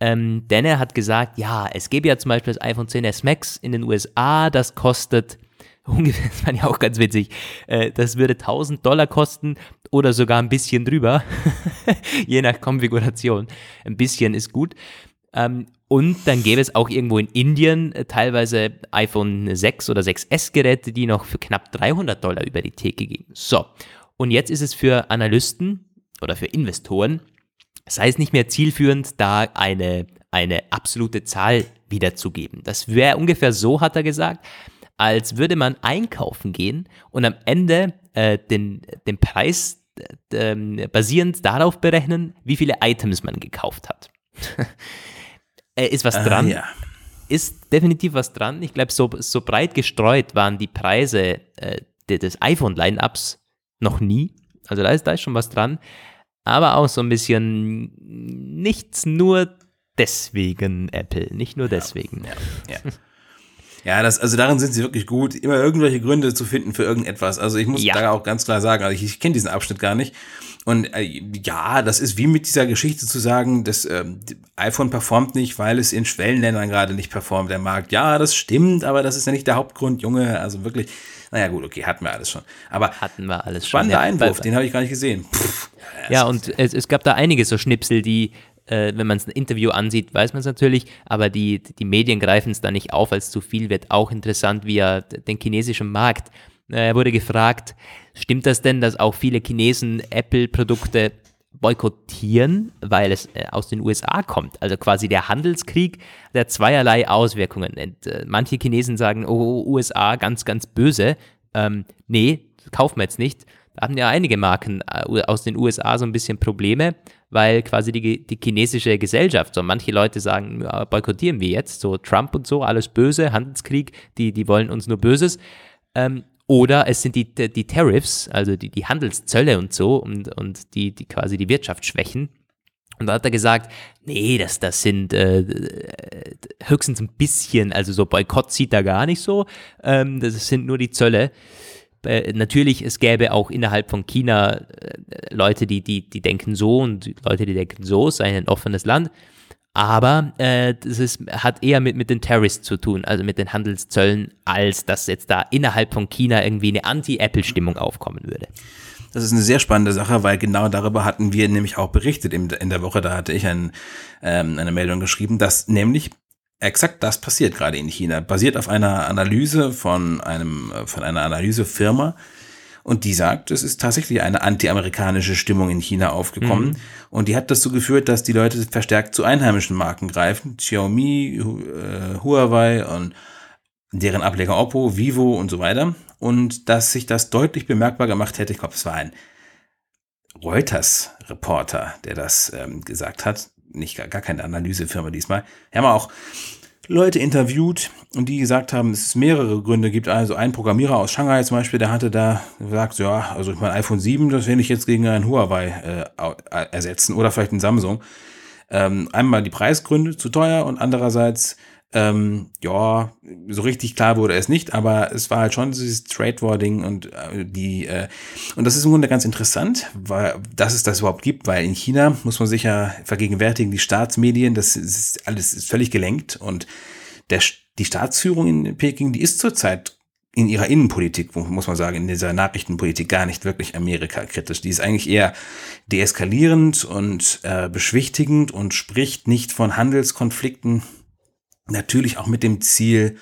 Ähm, denn er hat gesagt, ja, es gäbe ja zum Beispiel das iPhone 10s Max in den USA, das kostet ungefähr, das fand ich auch ganz witzig, äh, das würde 1000 Dollar kosten oder sogar ein bisschen drüber, je nach Konfiguration. Ein bisschen ist gut. Ähm, und dann gäbe es auch irgendwo in Indien äh, teilweise iPhone 6 oder 6S Geräte, die noch für knapp 300 Dollar über die Theke gingen. So, und jetzt ist es für Analysten oder für Investoren sei es nicht mehr zielführend, da eine, eine absolute Zahl wiederzugeben. Das wäre ungefähr so, hat er gesagt, als würde man einkaufen gehen und am Ende äh, den, den Preis äh, basierend darauf berechnen, wie viele Items man gekauft hat. äh, ist was dran. ja. Ist definitiv was dran. Ich glaube, so, so breit gestreut waren die Preise äh, des iPhone-Line-Ups noch nie. Also da ist, da ist schon was dran. Aber auch so ein bisschen nichts nur deswegen Apple, nicht nur deswegen. Ja, ja. Ja, das, also darin sind sie wirklich gut, immer irgendwelche Gründe zu finden für irgendetwas. Also ich muss ja. da auch ganz klar sagen, also ich, ich kenne diesen Abschnitt gar nicht. Und äh, ja, das ist wie mit dieser Geschichte zu sagen, das äh, iPhone performt nicht, weil es in Schwellenländern gerade nicht performt, der Markt. Ja, das stimmt, aber das ist ja nicht der Hauptgrund, Junge. Also wirklich, naja gut, okay, hatten wir alles schon. Aber hatten wir alles schon. Spannender ja, Einwurf, den habe ich gar nicht gesehen. Pff, ja, ja und es, es gab da einige so Schnipsel, die äh, wenn man es ein Interview ansieht, weiß man es natürlich, aber die, die Medien greifen es da nicht auf, als zu viel wird. Auch interessant, wie er den chinesischen Markt. Äh, er wurde gefragt, stimmt das denn, dass auch viele Chinesen Apple-Produkte boykottieren, weil es äh, aus den USA kommt. Also quasi der Handelskrieg, der zweierlei Auswirkungen. Und, äh, manche Chinesen sagen, oh, USA, ganz, ganz böse. Ähm, nee, kaufen wir jetzt nicht. Da haben ja einige Marken äh, aus den USA so ein bisschen Probleme weil quasi die, die chinesische Gesellschaft, so manche Leute sagen, ja, boykottieren wir jetzt, so Trump und so, alles böse, Handelskrieg, die, die wollen uns nur Böses. Ähm, oder es sind die, die Tariffs, also die, die Handelszölle und so und, und die, die quasi die Wirtschaft schwächen. Und da hat er gesagt, nee, das, das sind äh, höchstens ein bisschen, also so Boykott sieht er gar nicht so, ähm, das sind nur die Zölle. Äh, natürlich, es gäbe auch innerhalb von China äh, Leute, die, die, die denken so und Leute, die denken so, es sei ein offenes Land. Aber äh, das ist, hat eher mit, mit den Terrorists zu tun, also mit den Handelszöllen, als dass jetzt da innerhalb von China irgendwie eine Anti-Apple-Stimmung aufkommen würde. Das ist eine sehr spannende Sache, weil genau darüber hatten wir nämlich auch berichtet in, der Woche. Da hatte ich ein, ähm, eine Meldung geschrieben, dass nämlich exakt das passiert gerade in China. Basiert auf einer Analyse von einem, von einer Analysefirma. Und die sagt, es ist tatsächlich eine anti-amerikanische Stimmung in China aufgekommen. Mhm. Und die hat dazu geführt, dass die Leute verstärkt zu einheimischen Marken greifen. Xiaomi, äh, Huawei und deren Ableger Oppo, Vivo und so weiter. Und dass sich das deutlich bemerkbar gemacht hätte, ich glaube, es war ein Reuters-Reporter, der das ähm, gesagt hat, nicht gar, gar keine Analysefirma diesmal. Wir haben auch Leute interviewt und die gesagt haben, dass es mehrere Gründe gibt. Also ein Programmierer aus Shanghai zum Beispiel, der hatte da gesagt, ja, also mein iPhone 7, das will ich jetzt gegen ein Huawei äh, ersetzen oder vielleicht ein Samsung. Ähm, einmal die Preisgründe zu teuer und andererseits ähm, ja, so richtig klar wurde es nicht, aber es war halt schon dieses Trade War Ding und äh, die äh, und das ist im Grunde ganz interessant, weil dass es das überhaupt gibt, weil in China muss man sich ja vergegenwärtigen, die Staatsmedien, das ist alles ist völlig gelenkt und der die Staatsführung in Peking, die ist zurzeit in ihrer Innenpolitik, muss man sagen, in dieser Nachrichtenpolitik gar nicht wirklich Amerika kritisch. Die ist eigentlich eher deeskalierend und äh, beschwichtigend und spricht nicht von Handelskonflikten Natürlich auch mit dem Ziel,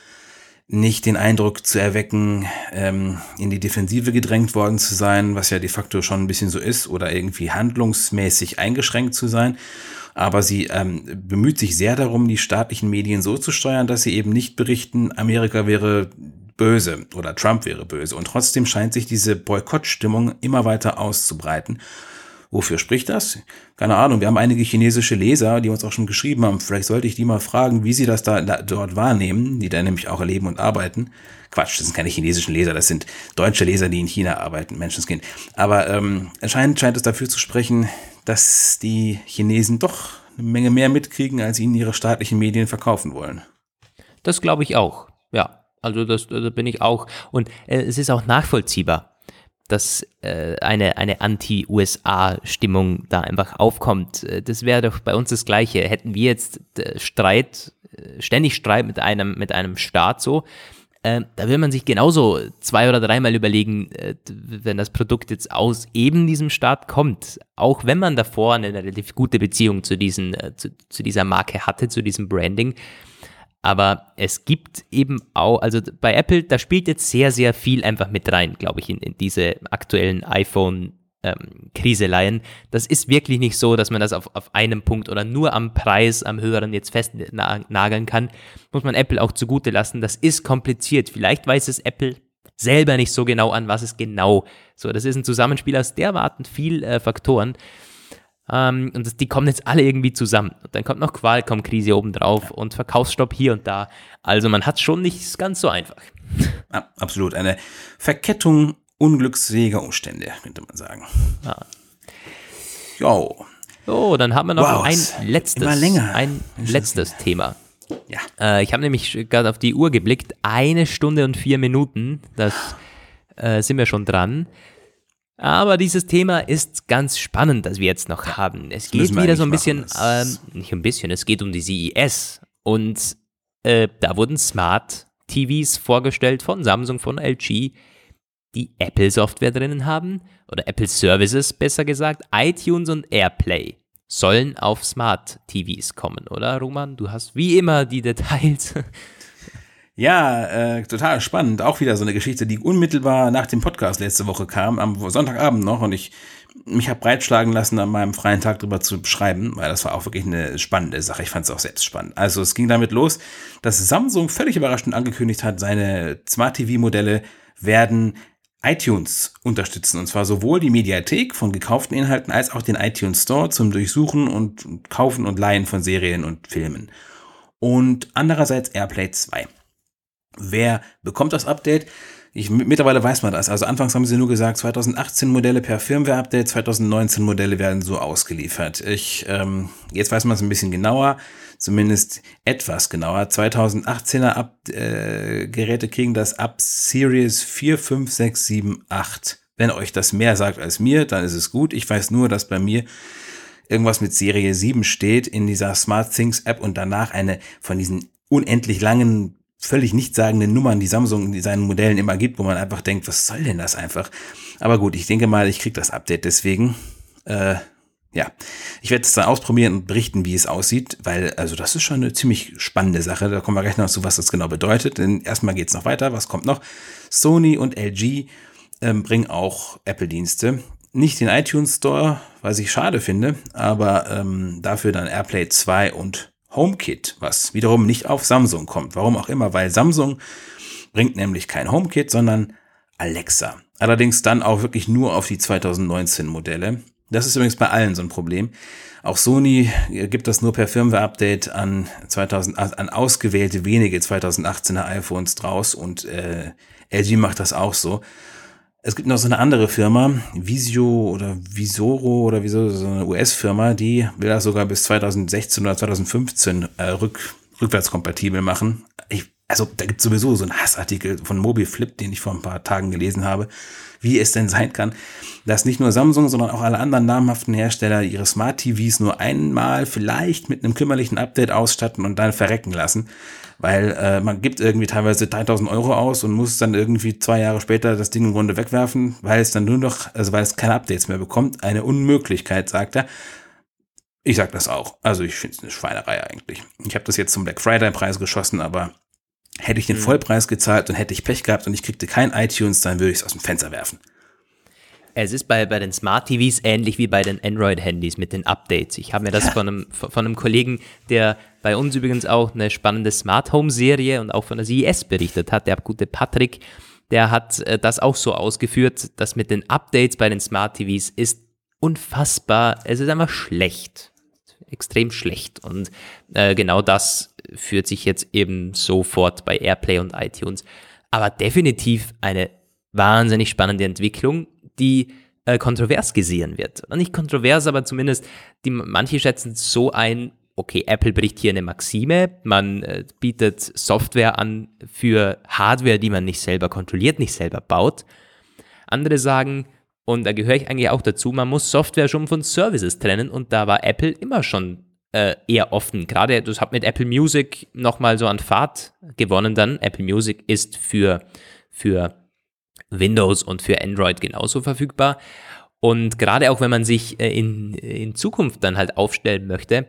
nicht den Eindruck zu erwecken, ähm, in die Defensive gedrängt worden zu sein, was ja de facto schon ein bisschen so ist, oder irgendwie handlungsmäßig eingeschränkt zu sein. Aber sie ähm, bemüht sich sehr darum, die staatlichen Medien so zu steuern, dass sie eben nicht berichten, Amerika wäre böse oder Trump wäre böse. Und trotzdem scheint sich diese Boykottstimmung immer weiter auszubreiten. Wofür spricht das? Keine Ahnung. Wir haben einige chinesische Leser, die uns auch schon geschrieben haben. Vielleicht sollte ich die mal fragen, wie sie das da, da dort wahrnehmen, die da nämlich auch erleben und arbeiten. Quatsch, das sind keine chinesischen Leser, das sind deutsche Leser, die in China arbeiten, Menschenskind. Aber ähm, anscheinend scheint es dafür zu sprechen, dass die Chinesen doch eine Menge mehr mitkriegen, als ihnen ihre staatlichen Medien verkaufen wollen. Das glaube ich auch. Ja, also das, da bin ich auch. Und äh, es ist auch nachvollziehbar dass äh, eine, eine Anti-USA-Stimmung da einfach aufkommt. Äh, das wäre doch bei uns das Gleiche. Hätten wir jetzt äh, Streit, äh, ständig Streit mit einem, mit einem Staat so, äh, da will man sich genauso zwei oder dreimal überlegen, äh, wenn das Produkt jetzt aus eben diesem Staat kommt, auch wenn man davor eine relativ gute Beziehung zu, diesen, zu, zu dieser Marke hatte, zu diesem Branding, aber es gibt eben auch, also bei Apple, da spielt jetzt sehr, sehr viel einfach mit rein, glaube ich, in, in diese aktuellen iPhone ähm, Kriseleien. Das ist wirklich nicht so, dass man das auf, auf einem Punkt oder nur am Preis, am höheren jetzt festnageln kann. Muss man Apple auch zugute lassen. Das ist kompliziert. Vielleicht weiß es Apple selber nicht so genau an, was es genau so. Das ist ein Zusammenspiel aus derarten viel äh, Faktoren. Ähm, und das, die kommen jetzt alle irgendwie zusammen. Und dann kommt noch Qualcomm-Krise obendrauf ja. und Verkaufsstopp hier und da. Also man hat es schon nicht ganz so einfach. Ja, absolut. Eine Verkettung unglücksfähiger Umstände, könnte man sagen. Ja. Jo. So, dann haben wir noch wow, ein letztes, ein letztes Thema. Ja. Äh, ich habe nämlich gerade auf die Uhr geblickt. Eine Stunde und vier Minuten. Das äh, sind wir schon dran. Aber dieses Thema ist ganz spannend, das wir jetzt noch haben. Es geht wieder so ein bisschen, äh, nicht ein bisschen, es geht um die CES. Und äh, da wurden Smart TVs vorgestellt von Samsung, von LG, die Apple-Software drinnen haben, oder Apple Services besser gesagt, iTunes und AirPlay sollen auf Smart TVs kommen, oder Roman? Du hast wie immer die Details. Ja, äh, total spannend. Auch wieder so eine Geschichte, die unmittelbar nach dem Podcast letzte Woche kam, am Sonntagabend noch. Und ich mich habe breitschlagen lassen, an meinem freien Tag darüber zu schreiben, weil das war auch wirklich eine spannende Sache. Ich fand es auch selbst spannend. Also es ging damit los, dass Samsung völlig überraschend angekündigt hat, seine Smart TV-Modelle werden iTunes unterstützen. Und zwar sowohl die Mediathek von gekauften Inhalten als auch den iTunes Store zum Durchsuchen und Kaufen und Leihen von Serien und Filmen. Und andererseits AirPlay 2. Wer bekommt das Update? Ich, mittlerweile weiß man das. Also anfangs haben sie nur gesagt, 2018 Modelle per Firmware-Update, 2019 Modelle werden so ausgeliefert. Ich, ähm, jetzt weiß man es ein bisschen genauer, zumindest etwas genauer. 2018er Ab äh, Geräte kriegen das ab Series 4, 5, 6, 7, 8. Wenn euch das mehr sagt als mir, dann ist es gut. Ich weiß nur, dass bei mir irgendwas mit Serie 7 steht in dieser Smart Things App und danach eine von diesen unendlich langen völlig nichtssagenden Nummern, die Samsung in seinen Modellen immer gibt, wo man einfach denkt, was soll denn das einfach? Aber gut, ich denke mal, ich kriege das Update deswegen. Äh, ja, ich werde es dann ausprobieren und berichten, wie es aussieht, weil also das ist schon eine ziemlich spannende Sache. Da kommen wir gleich noch zu, was das genau bedeutet. Denn erstmal geht es noch weiter. Was kommt noch? Sony und LG ähm, bringen auch Apple-Dienste. Nicht den iTunes Store, was ich schade finde, aber ähm, dafür dann AirPlay 2 und HomeKit, was wiederum nicht auf Samsung kommt. Warum auch immer, weil Samsung bringt nämlich kein HomeKit, sondern Alexa. Allerdings dann auch wirklich nur auf die 2019 Modelle. Das ist übrigens bei allen so ein Problem. Auch Sony gibt das nur per Firmware-Update an, 2000, an ausgewählte wenige 2018er iPhones draus und äh, LG macht das auch so. Es gibt noch so eine andere Firma, Visio oder Visoro oder wieso, so eine US-Firma, die will das sogar bis 2016 oder 2015 äh, rück, rückwärtskompatibel machen. Ich, also da gibt es sowieso so einen Hassartikel von MobiFlip, den ich vor ein paar Tagen gelesen habe, wie es denn sein kann, dass nicht nur Samsung, sondern auch alle anderen namhaften Hersteller ihre Smart TVs nur einmal vielleicht mit einem kümmerlichen Update ausstatten und dann verrecken lassen weil äh, man gibt irgendwie teilweise 3000 Euro aus und muss dann irgendwie zwei Jahre später das Ding im Grunde wegwerfen, weil es dann nur noch, also weil es keine Updates mehr bekommt. Eine Unmöglichkeit, sagt er. Ich sag das auch. Also ich finde es eine Schweinerei eigentlich. Ich habe das jetzt zum Black Friday Preis geschossen, aber hätte ich den mhm. Vollpreis gezahlt und hätte ich Pech gehabt und ich kriegte kein iTunes, dann würde ich es aus dem Fenster werfen. Es ist bei, bei den Smart TVs ähnlich wie bei den Android-Handys mit den Updates. Ich habe mir das von einem, von einem Kollegen, der bei uns übrigens auch eine spannende Smart Home-Serie und auch von der CES berichtet hat, der gute Patrick, der hat äh, das auch so ausgeführt, dass mit den Updates bei den Smart TVs ist unfassbar, es ist einfach schlecht. Extrem schlecht. Und äh, genau das führt sich jetzt eben sofort bei Airplay und iTunes. Aber definitiv eine wahnsinnig spannende Entwicklung die äh, kontrovers gesehen wird. Nicht kontrovers, aber zumindest die, manche schätzen so ein, okay, Apple bricht hier eine Maxime, man äh, bietet Software an für Hardware, die man nicht selber kontrolliert, nicht selber baut. Andere sagen, und da gehöre ich eigentlich auch dazu, man muss Software schon von Services trennen und da war Apple immer schon äh, eher offen. Gerade das hat mit Apple Music nochmal so an Fahrt gewonnen dann. Apple Music ist für, für Windows und für Android genauso verfügbar. Und gerade auch wenn man sich äh, in, in Zukunft dann halt aufstellen möchte,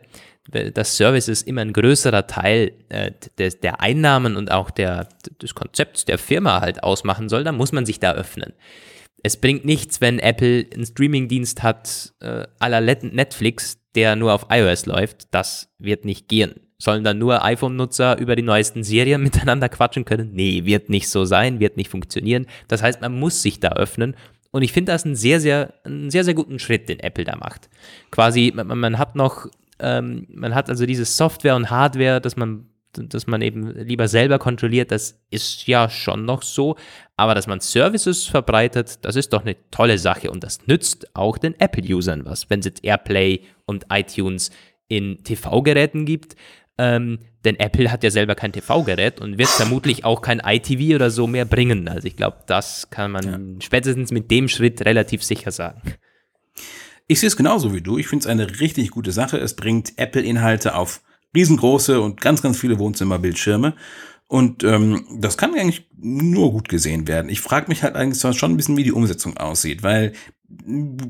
dass Services immer ein größerer Teil äh, des, der Einnahmen und auch der, des Konzepts der Firma halt ausmachen soll, dann muss man sich da öffnen. es bringt nichts, wenn Apple einen Streamingdienst hat, äh, la Netflix, der nur auf iOS läuft. Das wird nicht gehen. Sollen dann nur iPhone-Nutzer über die neuesten Serien miteinander quatschen können? Nee, wird nicht so sein, wird nicht funktionieren. Das heißt, man muss sich da öffnen. Und ich finde das einen sehr, sehr, einen sehr, sehr guten Schritt, den Apple da macht. Quasi, man, man hat noch, ähm, man hat also diese Software und Hardware, dass man dass man eben lieber selber kontrolliert, das ist ja schon noch so. Aber dass man Services verbreitet, das ist doch eine tolle Sache und das nützt auch den Apple-Usern was, wenn es jetzt Airplay und iTunes in TV-Geräten gibt. Ähm, denn Apple hat ja selber kein TV-Gerät und wird vermutlich auch kein ITV oder so mehr bringen. Also ich glaube, das kann man ja. spätestens mit dem Schritt relativ sicher sagen. Ich sehe es genauso wie du. Ich finde es eine richtig gute Sache. Es bringt Apple-Inhalte auf riesengroße und ganz, ganz viele Wohnzimmerbildschirme. Und ähm, das kann eigentlich nur gut gesehen werden. Ich frage mich halt eigentlich schon ein bisschen, wie die Umsetzung aussieht, weil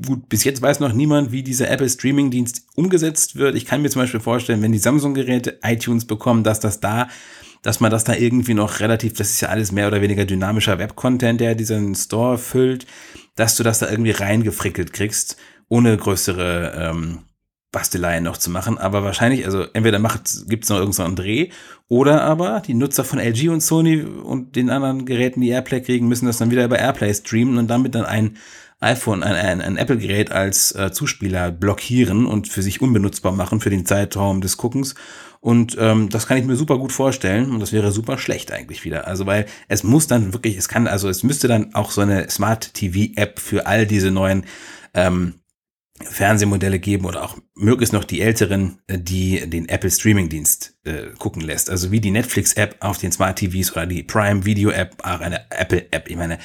gut, bis jetzt weiß noch niemand, wie dieser Apple Streaming Dienst umgesetzt wird. Ich kann mir zum Beispiel vorstellen, wenn die Samsung-Geräte iTunes bekommen, dass das da, dass man das da irgendwie noch relativ, das ist ja alles mehr oder weniger dynamischer Web-Content, der diesen Store füllt, dass du das da irgendwie reingefrickelt kriegst, ohne größere ähm, Basteleien noch zu machen, aber wahrscheinlich, also entweder gibt es noch irgendeinen Dreh oder aber die Nutzer von LG und Sony und den anderen Geräten, die Airplay kriegen, müssen das dann wieder über Airplay streamen und damit dann ein iPhone, ein, ein, ein Apple-Gerät als äh, Zuspieler blockieren und für sich unbenutzbar machen für den Zeitraum des Guckens. Und ähm, das kann ich mir super gut vorstellen und das wäre super schlecht eigentlich wieder. Also weil es muss dann wirklich, es kann, also es müsste dann auch so eine Smart TV-App für all diese neuen ähm, Fernsehmodelle geben oder auch möglichst noch die älteren, äh, die den Apple Streaming Dienst äh, gucken lässt. Also wie die Netflix App auf den Smart TVs oder die Prime Video App, auch eine Apple App. Ich meine,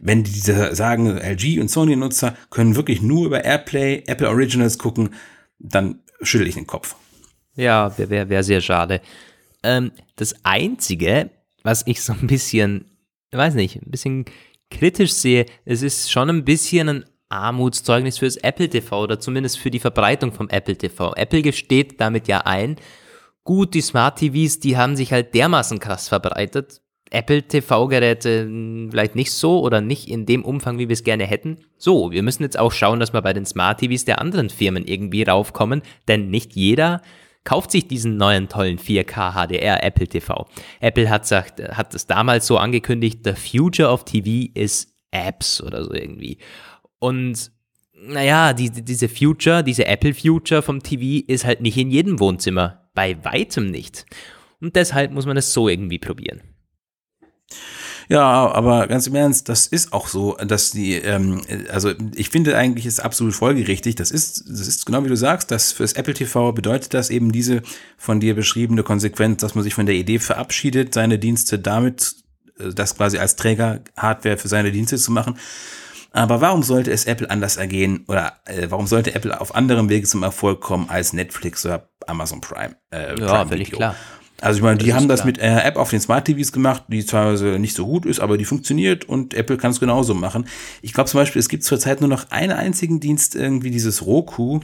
wenn die sagen, LG und Sony Nutzer können wirklich nur über Airplay, Apple Originals gucken, dann schüttel ich den Kopf. Ja, wäre wär sehr schade. Ähm, das einzige, was ich so ein bisschen, weiß nicht, ein bisschen kritisch sehe, es ist schon ein bisschen ein Armutszeugnis fürs Apple TV oder zumindest für die Verbreitung vom Apple TV. Apple gesteht damit ja ein, gut, die Smart TVs, die haben sich halt dermaßen krass verbreitet. Apple TV-Geräte hm, vielleicht nicht so oder nicht in dem Umfang, wie wir es gerne hätten. So, wir müssen jetzt auch schauen, dass wir bei den Smart TVs der anderen Firmen irgendwie raufkommen, denn nicht jeder kauft sich diesen neuen tollen 4K HDR Apple TV. Apple hat sagt, hat es damals so angekündigt, the future of TV is Apps oder so irgendwie. Und naja, die, diese Future, diese Apple Future vom TV ist halt nicht in jedem Wohnzimmer. Bei weitem nicht. Und deshalb muss man es so irgendwie probieren. Ja, aber ganz im Ernst, das ist auch so, dass die, ähm, also ich finde eigentlich ist absolut folgerichtig. Das ist, das ist genau wie du sagst, dass fürs Apple TV bedeutet das eben diese von dir beschriebene Konsequenz, dass man sich von der Idee verabschiedet, seine Dienste damit, äh, das quasi als Träger Hardware für seine Dienste zu machen. Aber warum sollte es Apple anders ergehen oder äh, warum sollte Apple auf anderem Wege zum Erfolg kommen als Netflix oder Amazon Prime? Äh, ja, völlig klar. Also ich meine, die haben das klar. mit einer App auf den Smart TVs gemacht, die teilweise nicht so gut ist, aber die funktioniert und Apple kann es genauso machen. Ich glaube zum Beispiel, es gibt zurzeit nur noch einen einzigen Dienst, irgendwie dieses Roku.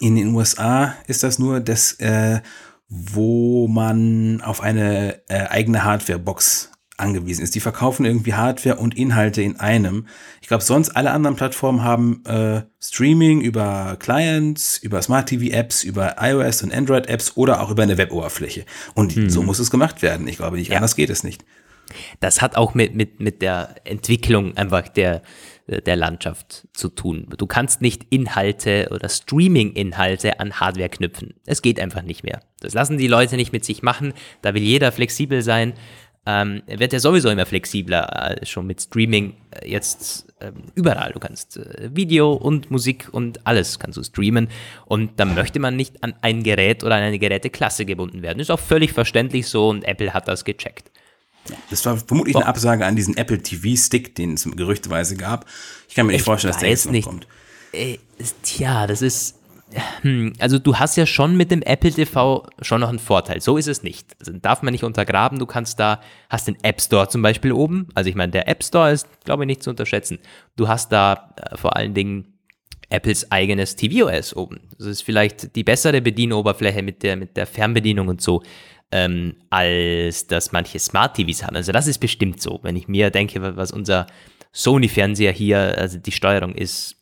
In den USA ist das nur das, äh, wo man auf eine äh, eigene Hardware-Box angewiesen ist. Die verkaufen irgendwie Hardware und Inhalte in einem. Ich glaube, sonst alle anderen Plattformen haben äh, Streaming über Clients, über Smart TV Apps, über iOS und Android Apps oder auch über eine Weboberfläche. Und hm. so muss es gemacht werden. Ich glaube, nicht ja. anders geht es nicht. Das hat auch mit, mit, mit der Entwicklung einfach der, der Landschaft zu tun. Du kannst nicht Inhalte oder Streaming-Inhalte an Hardware knüpfen. Es geht einfach nicht mehr. Das lassen die Leute nicht mit sich machen. Da will jeder flexibel sein ähm, wird ja sowieso immer flexibler, äh, schon mit Streaming äh, jetzt äh, überall. Du kannst äh, Video und Musik und alles kannst du streamen und da möchte man nicht an ein Gerät oder an eine Geräteklasse gebunden werden. Ist auch völlig verständlich so und Apple hat das gecheckt. Das war vermutlich eine Absage an diesen Apple TV Stick, den es gerüchteweise gab. Ich kann mir nicht ich vorstellen, dass der jetzt noch nicht. kommt. Äh, tja, das ist also du hast ja schon mit dem Apple TV schon noch einen Vorteil. So ist es nicht. Also darf man nicht untergraben. Du kannst da, hast den App Store zum Beispiel oben. Also ich meine, der App Store ist, glaube ich, nicht zu unterschätzen. Du hast da äh, vor allen Dingen Apples eigenes tvOS oben. Das ist vielleicht die bessere Bedienoberfläche mit der, mit der Fernbedienung und so. ähm, als das manche Smart TVs haben. Also das ist bestimmt so. Wenn ich mir denke, was unser Sony-Fernseher hier, also die Steuerung ist,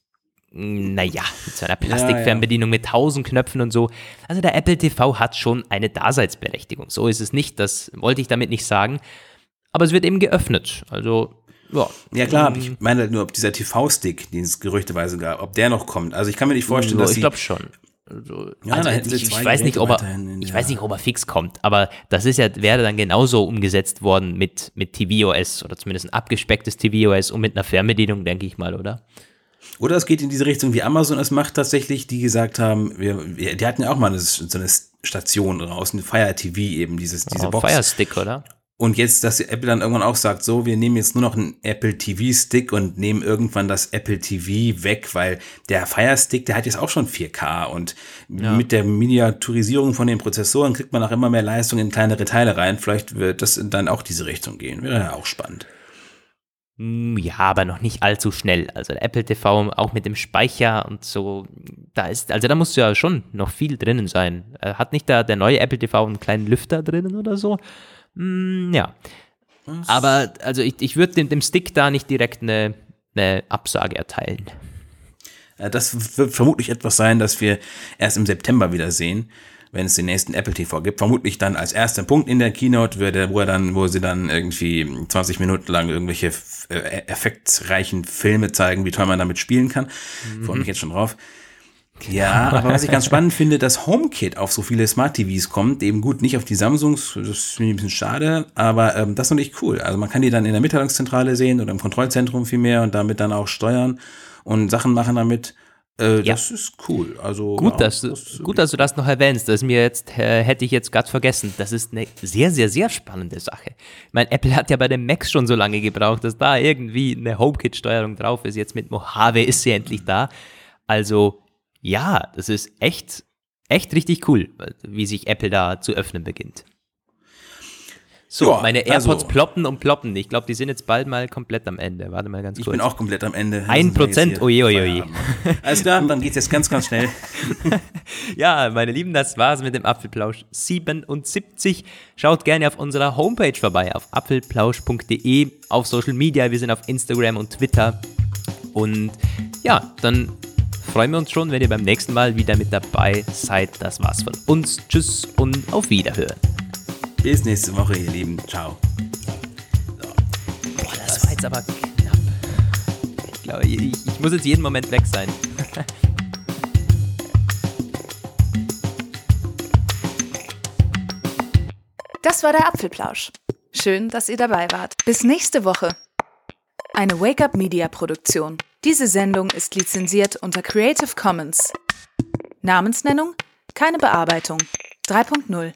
naja, mit so einer Plastikfernbedienung mit tausend Knöpfen und so. Also der Apple TV hat schon eine Daseinsberechtigung. So ist es nicht, das wollte ich damit nicht sagen. Aber es wird eben geöffnet. Also ja. Ja klar, ich meine halt nur, ob dieser TV-Stick, den es gerüchteweise gab, ob der noch kommt. Also ich kann mir nicht vorstellen, so, dass ich glaube schon. Also, Ja, also ich, weiß nicht, ob er, in ich weiß nicht, ob er fix kommt, aber das ist ja, wäre dann genauso umgesetzt worden mit, mit tvOS oder zumindest ein abgespecktes tvOS und mit einer Fernbedienung, denke ich mal, oder? Oder es geht in diese Richtung, wie Amazon es macht tatsächlich, die gesagt haben, wir, wir, die hatten ja auch mal eine, so eine Station draußen, Fire TV eben, dieses, diese Oh, Box. Fire Stick, oder? Und jetzt, dass Apple dann irgendwann auch sagt, so, wir nehmen jetzt nur noch einen Apple TV Stick und nehmen irgendwann das Apple TV weg, weil der Fire Stick, der hat jetzt auch schon 4K und mit der Miniaturisierung von den Prozessoren kriegt man auch immer mehr Leistung in kleinere Teile rein. Vielleicht wird das dann auch diese Richtung gehen. Wäre ja auch spannend. Hm, Ja, aber noch nicht allzu schnell. Also der Apple TV auch mit dem Speicher und so, da ist, also da muss ja schon noch viel drinnen sein. Äh, Hat nicht da der neue Apple TV einen kleinen Lüfter drinnen oder so? Hm, ja. Aber also ich, ich würde dem, dem Stick da nicht direkt eine, eine Absage erteilen. Äh, Das wird vermutlich etwas sein, das wir erst im September wieder sehen, wenn es den nächsten Apple TV gibt. Vermutlich dann als erster Punkt in der Keynote, wo, er dann, wo sie dann irgendwie 20 Minuten lang irgendwelche äh, effektreichen Filme zeigen, wie toll man damit spielen kann. Ich freue mich jetzt schon drauf. Ja, aber was ich ganz spannend finde, dass HomeKit auf so viele Smart TVs kommt, eben gut nicht auf die Samsungs, das finde ich ein bisschen schade, aber ähm, das ist natürlich cool. Also man kann die dann in der Mitteilungszentrale sehen oder im Kontrollzentrum vielmehr und damit dann auch steuern und Sachen machen damit. Äh, Ja. Das ist cool. Also Gut, ja, dass, du, das- gut, dass du das noch erwähnst. Das mir jetzt, äh, hätte ich jetzt gerade vergessen. Das ist eine sehr, sehr, sehr spannende Sache. Ich meine, Apple hat ja bei den Macs schon so lange gebraucht, dass da irgendwie eine HomeKit-Steuerung drauf ist. Jetzt mit Mojave ist sie endlich da. Also, ja, das ist echt, echt richtig cool, wie sich Apple da zu öffnen beginnt. So, Ja, meine AirPods also- ploppen und ploppen. Ich glaube, die sind jetzt bald mal komplett am Ende. Warte mal ganz Ich kurz. bin auch komplett am Ende. Ein Prozent, oje, oje, oje. Alles klar, dann geht's jetzt ganz, ganz schnell. Ja, meine Lieben, das war's mit dem Apfelplausch 77. Schaut gerne auf unserer Homepage vorbei, auf apfelplausch.de, auf Social Media. Wir sind auf Instagram und Twitter. Und ja, dann freuen wir uns schon, wenn ihr beim nächsten Mal wieder mit dabei seid. Das war's von uns. Tschüss und auf Wiederhören. Bis nächste Woche, ihr Lieben. Ciao. Boah, das war jetzt aber knapp. Ich glaube, ich, ich muss jetzt jeden Moment weg sein. Das war der Apfelplausch. Schön, dass ihr dabei wart. Bis nächste Woche. Eine Wake-up Media Produktion. Diese Sendung ist lizenziert unter Creative Commons. Namensnennung? Keine Bearbeitung. 3.0